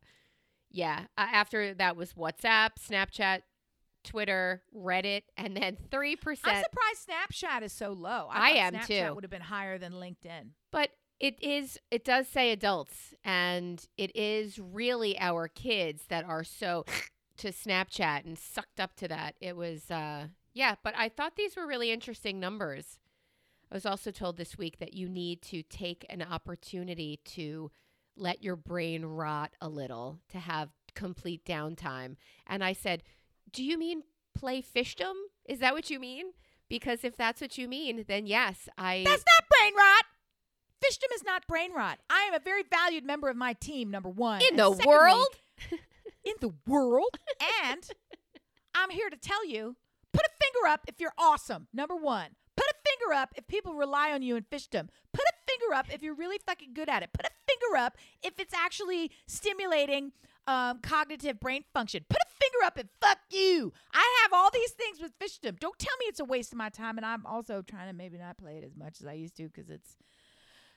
Yeah. Uh, after that was WhatsApp, Snapchat, Twitter, Reddit, and then 3%. I'm surprised Snapchat is so low. I thought am Snapchat too. Would have been higher than LinkedIn. But it is it does say adults and it is really our kids that are so to Snapchat and sucked up to that. It was uh yeah, but I thought these were really interesting numbers. I was also told this week that you need to take an opportunity to let your brain rot a little to have complete downtime. And I said, "Do you mean play fishdom? Is that what you mean?" Because if that's what you mean, then yes, I That's not brain rot. Fishdom is not brain rot. I am a very valued member of my team, number one. in And the secondly, world <laughs> In the world. <laughs> and I'm here to tell you finger up if you're awesome, number one. Put a finger up if people rely on you in fishdom. Put a finger up if you're really fucking good at it. Put a finger up if it's actually stimulating um, cognitive brain function. Put a finger up and fuck you. I have all these things with fishdom. Don't tell me it's a waste of my time. And I'm also trying to maybe not play it as much as I used to because it's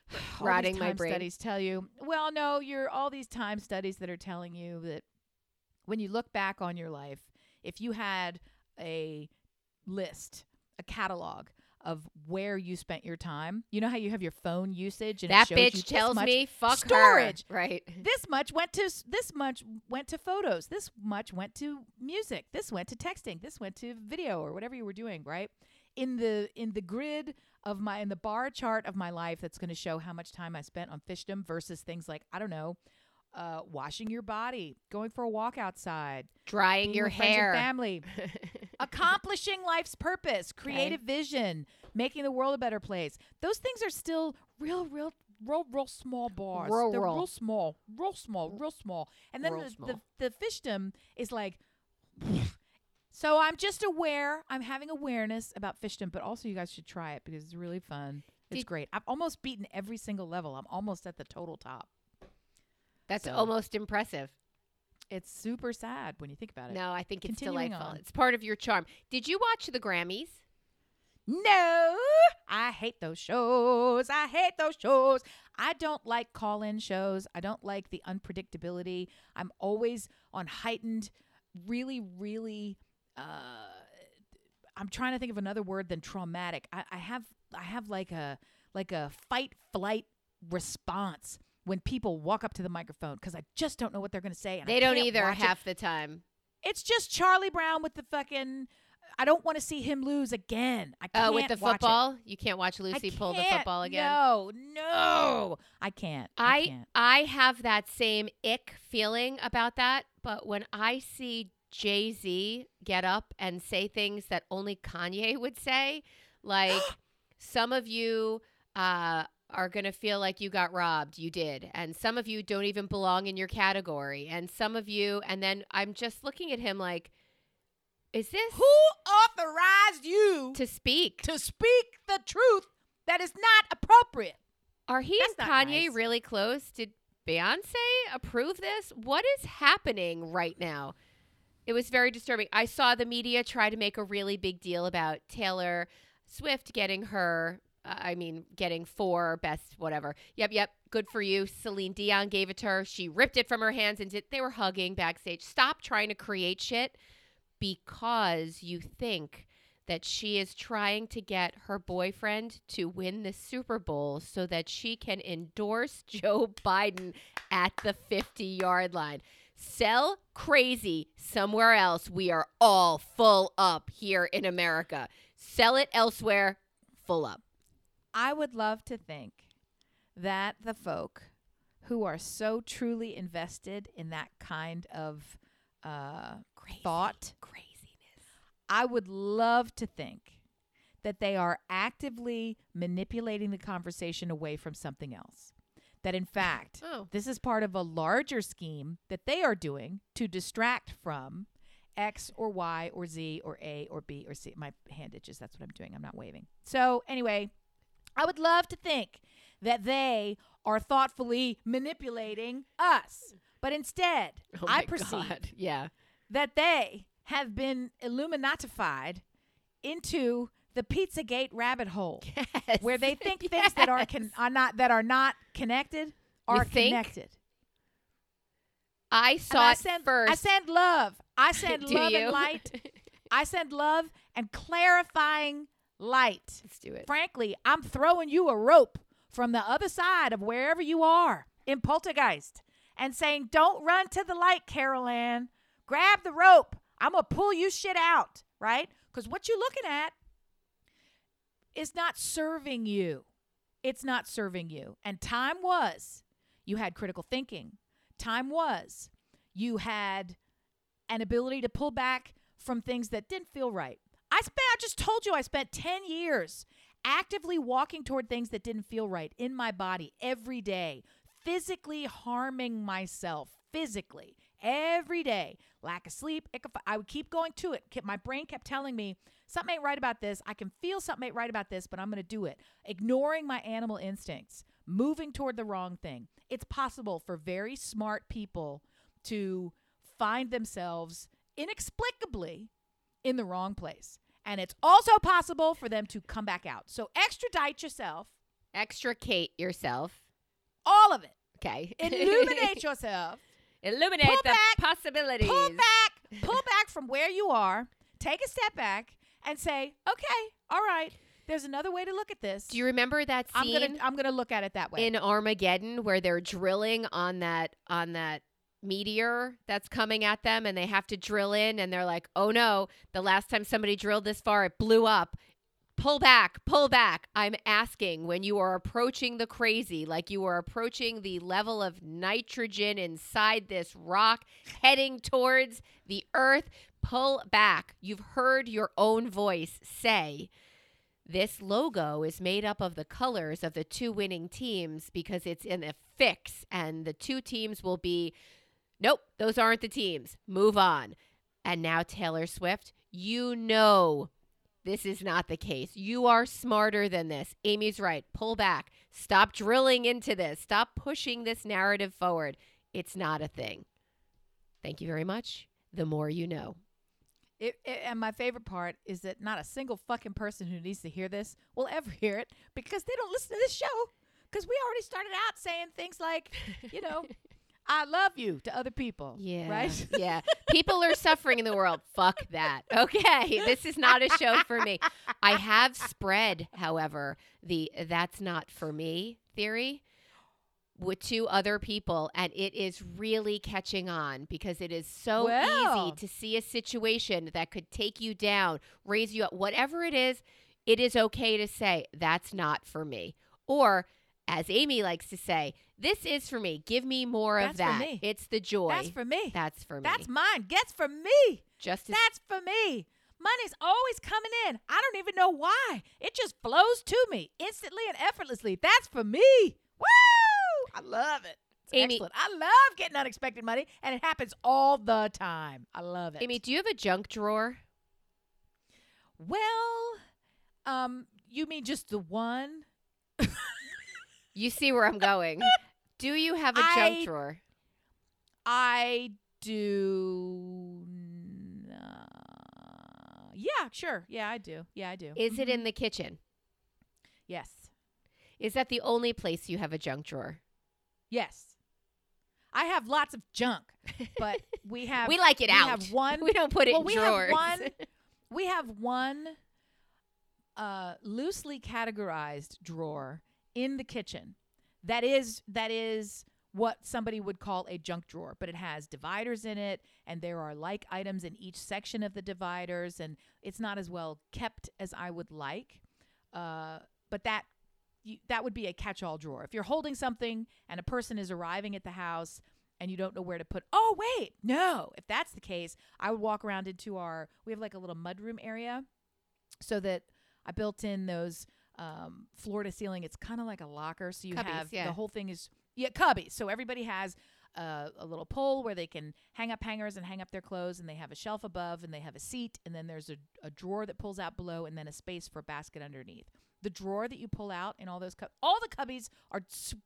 <sighs> Rotting my brain. Studies tell you. Well, no, you're all these time studies that are telling you that when you look back on your life, if you had a list, a catalog of where you spent your time, you know how you have your phone usage and that it shows bitch tells me fuck storage. her. Right. this much went to this much went to photos this much went to music this went to texting this went to video or whatever you were doing right in the in the grid of my in the bar chart of my life that's going to show how much time i spent on fishdom versus things like i don't know uh, washing your body going for a walk outside Drying your with friends and hair. family <laughs> accomplishing life's purpose, creative vision, making the world a better place. Those things are still real, real, real, real small bars. Real, They're real. real small, real small, real small. And then the, small. the the fishdom is like. <laughs> So I'm just aware. I'm having awareness about fishdom, but also you guys should try it because it's really fun. It's Did- great. I've almost beaten every single level. I'm almost at the total top. That's So- almost impressive. It's super sad when you think about it. No, I think it's Continuing delightful. on. It's part of your charm. Did you watch the Grammys? No, I hate those shows. I hate those shows. I don't like call in shows. I don't like the unpredictability. I'm always on heightened, really, really. Uh, I'm trying to think of another word than traumatic. I, I have I have like a like a fight flight response when people walk up to the microphone because I just don't know what they're going to say. And I They don't either watch it half the time. it's just Charlie Brown with the fucking. I don't want to see him lose again. I can't Oh, with the watch it. football, you can't watch Lucy pull the football again. No, no, I can't. I, I can't. I have that same ick feeling about that, but when I see Jay Z get up and say things that only Kanye would say, like <gasps> some of you uh, are gonna feel like you got robbed, you did, and some of you don't even belong in your category, and some of you, and then I'm just looking at him like, is this Who authorized you to speak? to speak the truth that is not appropriate? Are he That's and Kanye nice. really close? Did Beyonce approve this? What is happening right now? It was very disturbing. I saw the media try to make a really big deal about Taylor Swift getting her I mean, getting four best whatever. Yep, yep. Good for you. Celine Dion gave it to her. She ripped it from her hands and did, they were hugging backstage. Stop trying to create shit because you think that she is trying to get her boyfriend to win the Super Bowl so that she can endorse <laughs> Joe Biden at the 50 yard line. Sell crazy somewhere else. We are all full up here in America. Sell it elsewhere, full up. I would love to think that the folk who are so truly invested in that kind of uh, Crazy. thought, Craziness. I would love to think that they are actively manipulating the conversation away from something else. That in fact, Oh. this is part of a larger scheme that they are doing to distract from X or Y or Z or A or B or C. My hand itches. That's what I'm doing. I'm not waving. So, anyway, I would love to think that they are thoughtfully manipulating us. But instead, <laughs> Oh I perceive God. <laughs> Yeah. that they have been illuminatified into the Pizzagate rabbit hole Yes. <laughs> where they think things that are con- are not that are not connected are connected. I And saw I it send first. I send love. I send love you? and light. I send love and clarifying light. Let's do it. Frankly, I'm throwing you a rope from the other side of wherever you are in Poltergeist and saying, Don't run to the light, Carol Anne. Grab the rope. I'm going to pull you shit out, right? Because what you're looking at is not serving you. It's not serving you. And time was you had critical thinking. Time was you had an ability to pull back from things that didn't feel right. I spent I just told you I spent 10 years actively walking toward things that didn't feel right in my body every day, physically harming myself physically every day. Lack of sleep, I would keep going to it. My brain kept telling me something ain't right about this. I can feel something ain't right about this, but I'm going to do it. Ignoring my animal instincts, moving toward the wrong thing. It's possible for very smart people to find themselves inexplicably in the wrong place. And it's also possible for them to come back out. So extradite yourself, Extricate yourself. all of it. Okay. Illuminate <laughs> yourself. Illuminate Pull the back, possibilities. Pull back, <laughs> pull back from where you are. Take a step back and say, "Okay, all right. There's another way to look at this. Do you remember that I'm scene gonna, I'm gonna look at it that way. in Armageddon where they're drilling on that on that meteor that's coming at them and they have to drill in and they're like, "Oh no, the last time somebody drilled this far it blew up." Pull back, pull back. I'm asking when you are approaching the crazy, like you are approaching the level of nitrogen inside this rock heading towards the earth, pull back. You've heard your own voice say, this logo is made up of the colors of the two winning teams because it's in a fix, and the two teams will be, nope, those aren't the teams. Move on. And now, Taylor Swift, you know this is not the case. You are smarter than this. Amy's right. Pull back. Stop drilling into this. Stop pushing this narrative forward. It's not a thing. Thank you very much. The more you know. It, it- and my favorite part is that not a single fucking person who needs to hear this will ever hear it because they don't listen to this show. Because we already started out saying things like, you know, <laughs> I love you to other people. Yeah. Right? <laughs> yeah. People are suffering in the world. Fuck that. Okay. This is not a show for me. I have spread, however, the that's not for me theory with two other people and it is really catching on because it is so Well. easy to see a situation that could take you down, raise you up, whatever it is, it is okay to say that's not for me. Or as Amy likes to say, this is for me. Give me more of That's for that. me. It's the joy. That's for me. That's for me. That's mine. Gets for me. just as That's for me. Money's always coming in. I don't even know why. It just flows to me instantly and effortlessly. That's for me. Woo! I love it. It's Amy- excellent. I love getting unexpected money, and it happens all the time. I love it. Amy, do you have a junk drawer? well, um, you mean just the one? <laughs> You see where I'm going. <laughs> do you have a I- junk drawer? I do. Uh, yeah, sure. Yeah, I do. Yeah, I do. Is it Mhm. in the kitchen? Yes. Is that the only place you have a junk drawer? Yes. I have lots of junk, but <laughs> we have we like it we out. have one <laughs> we don't put it well, in we drawers. have one we have one uh, loosely categorized drawer in the kitchen. That is that is what somebody would call a junk drawer but it has dividers in it and there are like items in each section of the dividers and it's not as well kept as i would like. Uh, but that you, that would be a catch-all drawer. If you're holding something and a person is arriving at the house and you don't know where to put oh wait no. If that's the case i would walk around into our we have like a little mudroom area so that i built in those um, floor to ceiling it's kind of like a locker so you Cubbies, have yeah. the whole thing is yeah cubbies. So everybody has uh, a little pole where they can hang up hangers and hang up their clothes and they have a shelf above and they have a seat and then there's a, a drawer that pulls out below and then a space for a basket underneath. The drawer that you pull out in all those cub- all the cubbies are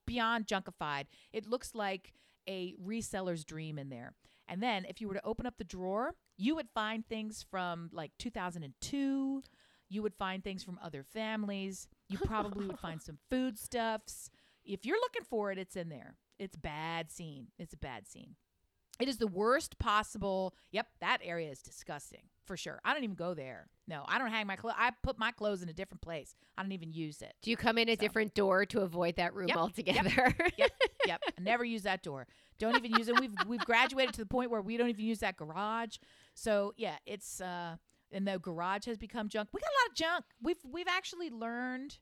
beyond junkified. It looks like a reseller's dream in there. And then if you were to open up the drawer you would find things from like 2002 you would find things from other families you probably would find some <laughs> foodstuffs if you're looking for it it's in there it's bad scene it's a bad scene it is the worst possible yep that area is disgusting for sure i don't even go there no i don't hang my clothes i put my clothes in a different place i don't even use it Do you come in a So. different door to avoid that room Yep, yep, altogether? yep, <laughs> yep. I never use that door. Don't even use it. We've we've graduated to the point where we don't even use that garage. So yeah, it's uh, and the garage has become junk. We got a lot of junk. We've we've actually learned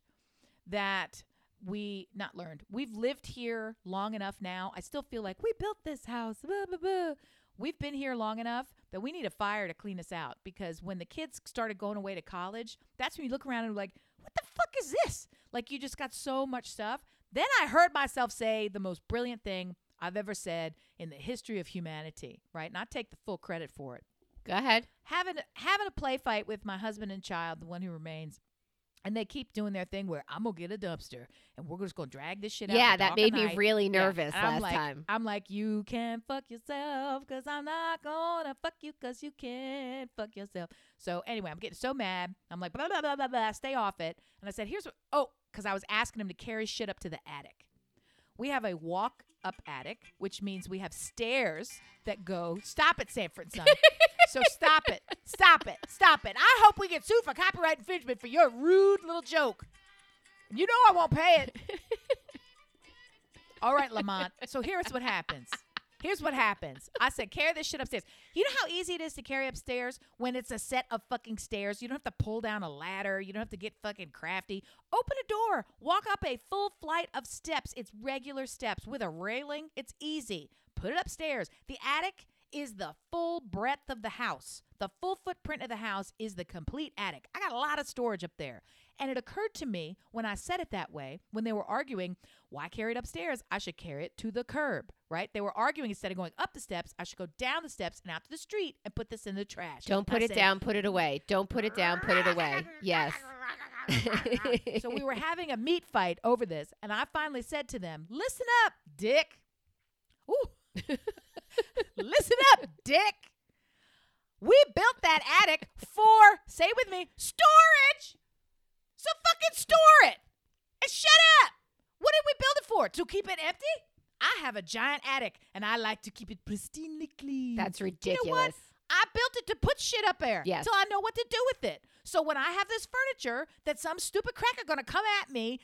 that we not learned. We've lived here long enough now. I still feel like we built this house. Blah, blah, blah. We've been here long enough that we need a fire to clean us out because when the kids started going away to college, that's when you look around and like, what the fuck is this? Like you just got so much stuff. Then I heard myself say the most brilliant thing I've ever said in the history of humanity, right? And I take the full credit for it. Go ahead. Having having a play fight with my husband and child, the one who remains, and they keep doing their thing where I'm gonna get a dumpster and we're just gonna drag this shit out. Yeah, that made me night. really Yeah, nervous I'm last like, time. I'm like, you can fuck yourself because I'm not gonna fuck you because you can't fuck yourself. So anyway, I'm getting so mad. I'm like, blah, blah, blah, blah, blah, stay off it. And I said, here's what, oh, because I was asking him to carry shit up to the attic. We have a walk up attic, which means we have stairs that go, stop it, Sanford son. <laughs> so stop it, stop it, stop it. I hope we get sued for copyright infringement for your rude little joke. You know I won't pay it. <laughs> All right, Lamont. So here's what happens. Here's what happens. I said, carry this shit upstairs. You know how easy it is to carry upstairs when it's a set of fucking stairs? You don't have to pull down a ladder. You don't have to get fucking crafty. Open a door. Walk up a full flight of steps. It's regular steps with a railing. It's easy. Put it upstairs. The attic is the full breadth of the house. The full footprint of the house is the complete attic. I got a lot of storage up there. And it occurred to me when I said it that way, when they were arguing, why carry it upstairs? I should carry it to the curb, right? They were arguing instead of going up the steps, I should go down the steps and out to the street and put this in the trash. Don't put I it said, down, put it away. Don't put it down, put it away. <laughs> Yes. <laughs> so we were having a meat fight over this, and I finally said to them, "Listen up, Dick. Ooh, <laughs> listen up, Dick. We built that attic for, say with me, storage. So fucking store it and shut up. What did we build it for? To keep it empty? I have a giant attic, and I like to keep it pristinely clean. That's ridiculous. You know what? I built it to put shit up there Yes. till I know what to do with it. So when I have this furniture that some stupid cracker gonna come at me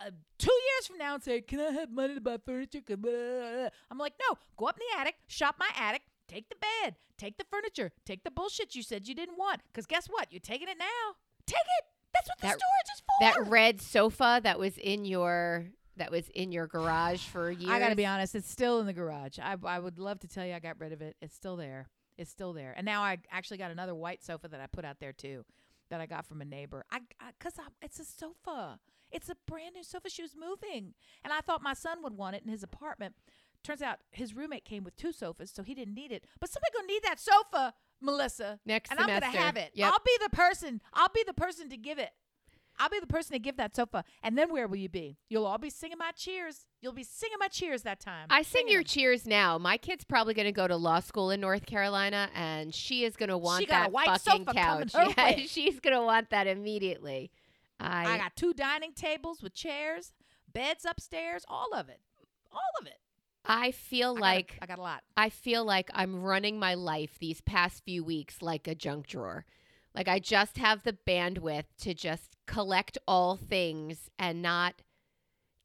uh, two years from now and say, "Can I have money to buy furniture?" 'Cause blah, blah, blah." I'm like, "No, go up in the attic, shop my attic, take the bed, take the furniture, take the bullshit you said you didn't want. Because guess what? You're taking it now. Take it. That's what the That- storage is for. that red sofa that was in your that was in your garage for years. I got to be honest, it's still in the garage. I, I would love to tell you I got rid of it. It's still there. It's still there. And now I actually got another white sofa that I put out there too, that I got from a neighbor. I because I, it's a sofa. It's a brand new sofa. She was moving, and I thought my son would want it in his apartment. Turns out his roommate came with two sofas, so he didn't need it. But somebody gonna need that sofa, Melissa. Next and I'm gonna have it. Yep. I'll be the person. I'll be the person to give it. I'll be the person to give that sofa. And then where will you be? You'll all be singing my cheers. You'll be singing my cheers that time. I sing Singing your them. cheers now. My kid's probably going to go to law school in North Carolina, and she is going to want got a that white fucking couch. <laughs> Yeah, she's going to want that immediately. I, I got two dining tables with chairs, beds upstairs, all of it. All of it. I feel I got a- like I got a lot. I feel like I'm running my life these past few weeks like a junk drawer. Like I just have the bandwidth to just collect all things and not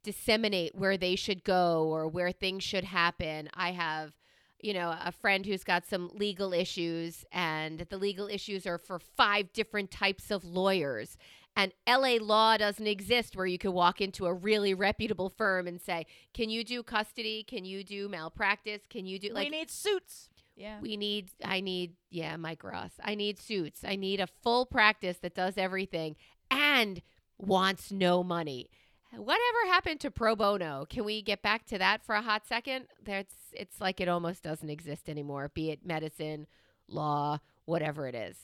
disseminate where they should go or where things should happen. I have, you know, a friend who's got some legal issues and the legal issues are for five different types of lawyers. And LA law doesn't exist where you can walk into a really reputable firm and say, "Can you do custody? Can you do malpractice? Can you do like we need suits. Yeah. we need i need yeah mike ross i need suits i need a full practice that does everything and wants no money whatever happened to pro bono can we get back to that for a hot second that's it's like it almost doesn't exist anymore be it medicine law whatever it is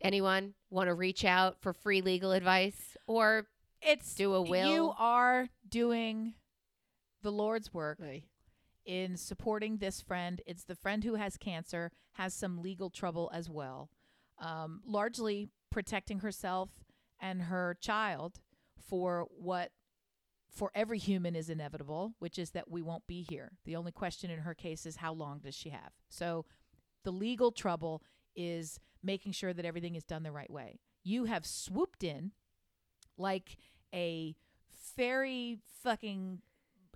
anyone want to reach out for free legal advice or it's do a will You are doing the Lord's work in supporting this friend. It's the friend who has cancer, has some legal trouble as well, um, largely protecting herself and her child for what for every human is inevitable, which is that we won't be here. The only question in her case is how long does she have? So the legal trouble is making sure that everything is done the right way. You have swooped in like a fairy fucking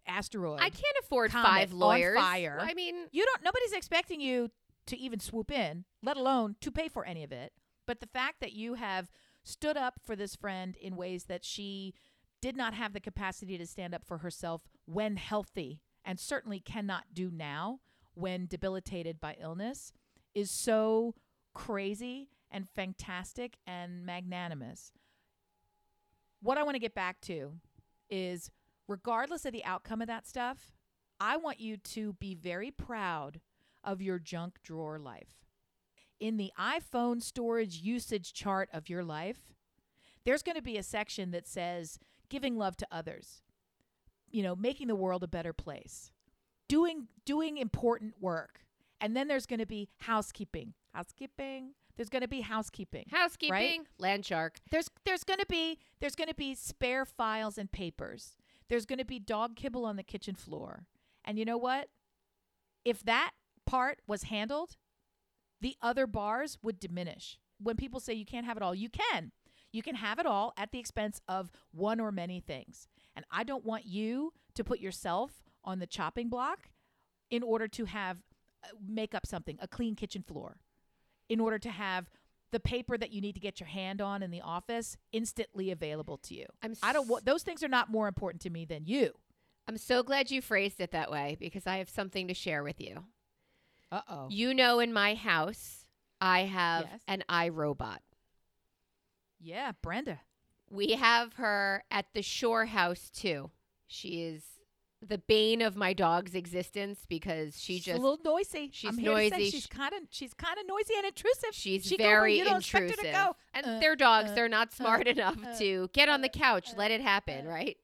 asteroid. i can't afford five lawyers fire. i mean You don't nobody's expecting you to even swoop in, let alone to pay for any of it. But the fact that you have stood up for this friend in ways that she did not have the capacity to stand up for herself when healthy and certainly cannot do now when debilitated by illness is so crazy and fantastic and magnanimous. What I want to get back to is regardless of the outcome of that stuff, I want you to be very proud of your junk drawer life. In the iPhone storage usage chart of your life, there's going to be a section that says giving love to others. You know, making the world a better place. Doing doing important work. And then there's going to be housekeeping. Housekeeping. There's going to be housekeeping housekeeping. Land shark. There's there's going to be there's going to be spare files and papers. There's going to be dog kibble on the kitchen floor. And you know what? If that part was handled the other bars would diminish. When people say you can't have it all you can. You can have it all at the expense of one or many things. And i don't want you to put yourself on the chopping block in order to have uh, make up something a clean kitchen floor in order to have the paper that you need to get your hand on in the office instantly available to you. i'm I don't want those things are not more important to me than you. I'm so glad you phrased it that way because I have something to share with you. Uh-oh. You know, in my house, I have Yes. an iRobot. Yeah, Brenda. We have her at the Shore House too. She is the bane of my dog's existence because she she's just a little noisy. she's I'm here to say noisy. she's kind of she's kind of noisy and intrusive. she's She go very you don't expect her intrusive. go. And Uh, they're dogs; uh, they're not smart enough uh, to get on the uh, couch. uh, let it happen, uh, right?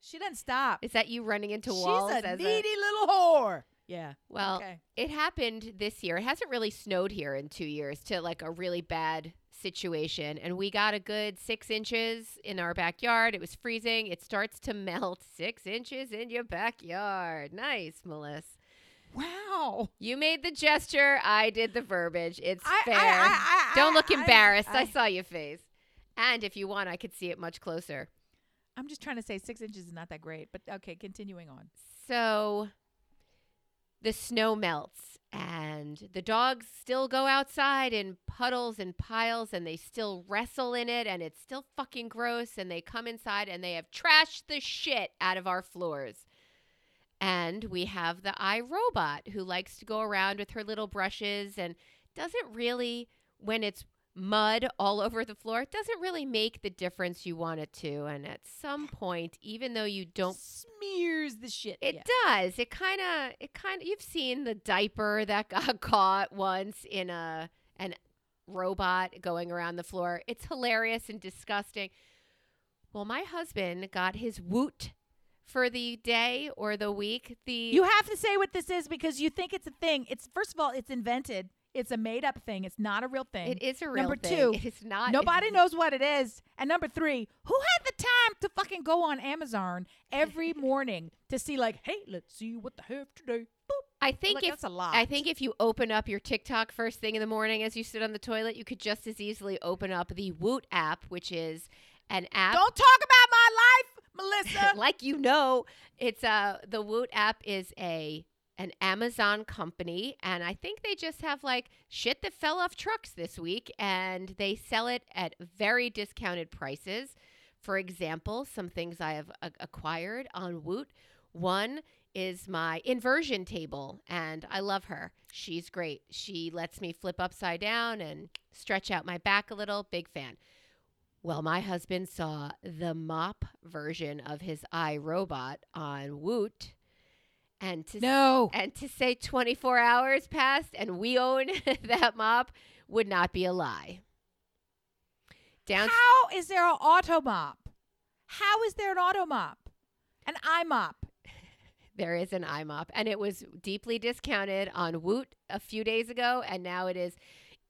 She doesn't stop. Is that you running into walls? she's a needy little whore. Yeah. well, okay. it happened this year. It hasn't really snowed here in two years to like a really bad situation. And we got a good six inches in our backyard. It was freezing. It starts to <laughs> melt six inches in your backyard. Nice, Melissa. Wow. You made the gesture. I did the verbiage. It's I, fair. I, I, Don't look embarrassed. I, I, saw your face. And if you want, I could see it much closer. I'm just trying to say six inches is not that great, but okay, continuing on. So the snow melts and the dogs still go outside in puddles and piles and they still wrestle in it and it's still fucking gross and they come inside and they have trashed the shit out of our floors. And we have the iRobot who likes to go around with her little brushes and doesn't really when it's mud all over the floor, it doesn't really make the difference you want it to. And at some point, even though you don't smears the shit. it yeah. does. It kind of it kind of you've seen the diaper that <laughs> got caught once in a an robot going around the floor. It's hilarious and disgusting. Well, my husband got his woot for the day or the week. The You have to say what this is because you think it's a thing. It's first of all, it's invented. It's a made up thing. It's not a real thing. It is a real Number thing. two, It is not. Nobody <laughs> knows what it is. And number three, who had the time to fucking go on Amazon every <laughs> morning to see like, hey, let's see what they have today. Boop. I think Like, if that's a lot. I think if you open up your TikTok first thing in the morning as you sit on the toilet, you could just as easily open up the Woot app, which is an app Don't talk about my life, <laughs> Melissa. like you know, it's uh the Woot app is a an Amazon company and I think they just have like shit that fell off trucks this week and they sell it at very discounted prices. For example, some things I have a- acquired on Woot. One is my inversion table and I love her. She's great. She lets me flip upside down and stretch out my back a little. Big fan. Well, my husband saw the mop version of his iRobot on Woot, and to no. and to say 24 hours passed and we own <laughs> that mop would not be a lie. Down How is there an auto mop? How is there an auto mop? An eye mop. <laughs> there is an iMop, and it was deeply discounted on Woot a few days ago, and now it is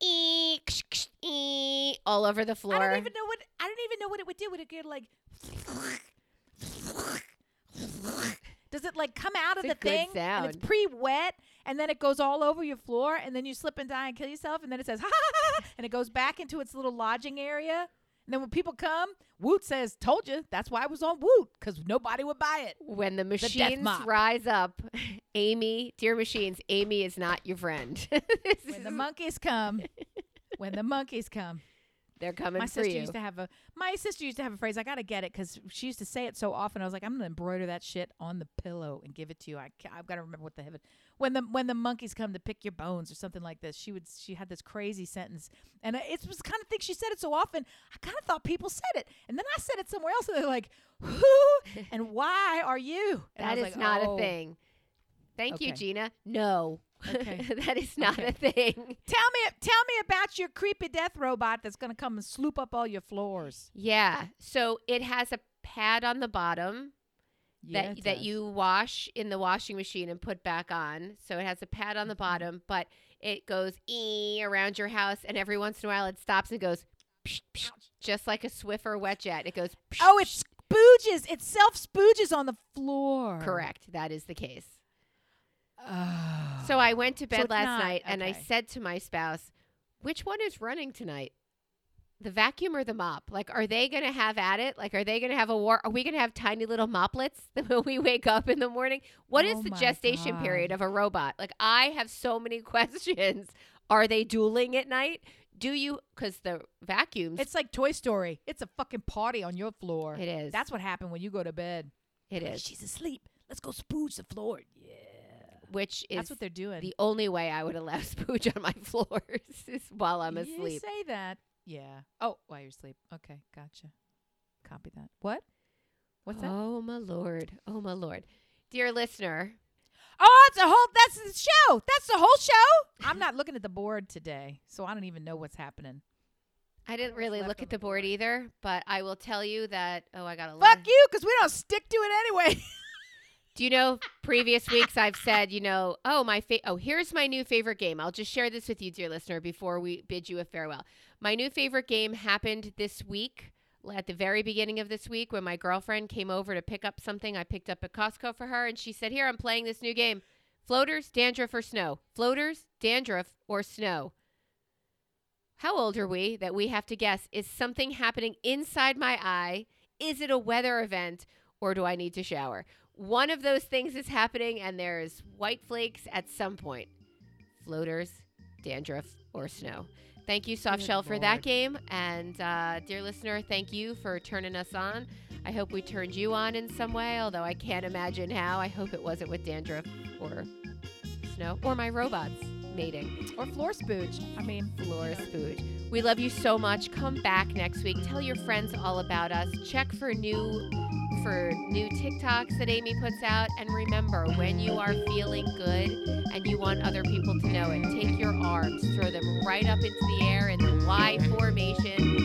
ee, ksh, ksh, ee, all over the floor. I don't even know what I don't even know what it would do. Would it get like <laughs> Does it like come out of It's a the thing and it's pre-wet and then it goes all over your floor and then you slip and die and kill yourself and then it says <laughs> ha ha ha and it goes back into its little lodging area and then when people come, Woot says, "Told you." That's why I was on Woot because nobody would buy it. when the machines mop. rise up, <laughs> Amy, dear machines, Amy is not your friend. <laughs> When the monkeys come, when the monkeys come. They're coming my for sister you. used to have a my sister used to have a phrase. I gotta get it because she used to say it so often. I was like, I'm gonna embroider that shit on the pillow and give it to you. I I've got to remember what the heaven when the when the monkeys come to pick your bones or something like this. She would she had this crazy sentence, and it was the kind of thing she said it so often. I kind of thought people said it, and then I said it somewhere else, and they're like, who and why are you? And I was is like, not "Oh." a thing. Thank you, Gina. No. Okay. <laughs> that is not Okay. a thing. Tell me tell me about your creepy death robot that's gonna come and sloop up all your floors. Yeah. So it has a pad on the bottom Yeah, that that you wash in the washing machine and put back on. So it has a pad on the Mhm. bottom, but it goes ee around your house, and every once in a while it stops and goes psh, psh, just like a Swiffer wet jet. It goes. psh, Oh, it spooges. It self spooges on the floor. correct. That is the case. Oh. So I went to bed it's last not- night and I said to my spouse, "Which one is running tonight? The vacuum or the mop? Like, are they going to have at it? Like, are they going to have a war? Are we going to have tiny little moplets <laughs> when we wake up in the morning? What is Oh the my gestation period of a robot? Like, I have so many <laughs> questions. Are they dueling at night? Do you? Because the vacuums. it's like Toy Story. It's a fucking party on your floor. it is. That's what happened when you go to bed. it is. She's asleep. Let's go spooge the floor. Which is That's what they're doing. the only way I would allow <laughs> spooge on my <laughs> floors is while I'm You asleep. say that. Yeah. Oh, while you're asleep. Okay, gotcha. Copy that. What? What's that? Oh my lord. Oh my lord. Dear listener, Oh, it's a whole. That's the show. That's the whole show. I'm not looking at the board today, so I don't even know what's happening. I didn't really look at the the board either, but I will tell you that oh, I got a Fuck you, because we don't stick to it anyway. <laughs> Do you know previous weeks I've said, you know, oh my fa- oh, here's my new favorite game. I'll just share this with you dear listener before we bid you a farewell. My new favorite game happened this week at the very beginning of this week when my girlfriend came over to pick up something I picked up at Costco for her and she said, "Here, I'm playing this new game. Floaters, dandruff or snow. Floaters, dandruff or snow." How old are we that we have to guess is something happening inside my eye? Is it a weather event or do I need to shower? One of those things is happening and there's white flakes at some point. Floaters, dandruff, or snow. Thank you, Soft Good Shell, for that game. And uh, dear listener, thank you for turning us on. I hope we turned you on in some way, although I can't imagine how. I hope it wasn't with dandruff or snow or my robots mating. or floor spooge. I mean, Floor Spooge. We love you so much. Come back next week. Tell your friends all about us. Check for new for new TikToks that Amy puts out. And remember, when you are feeling good and you want other people to know it, take your arms, throw them right up into the air in the Y formation,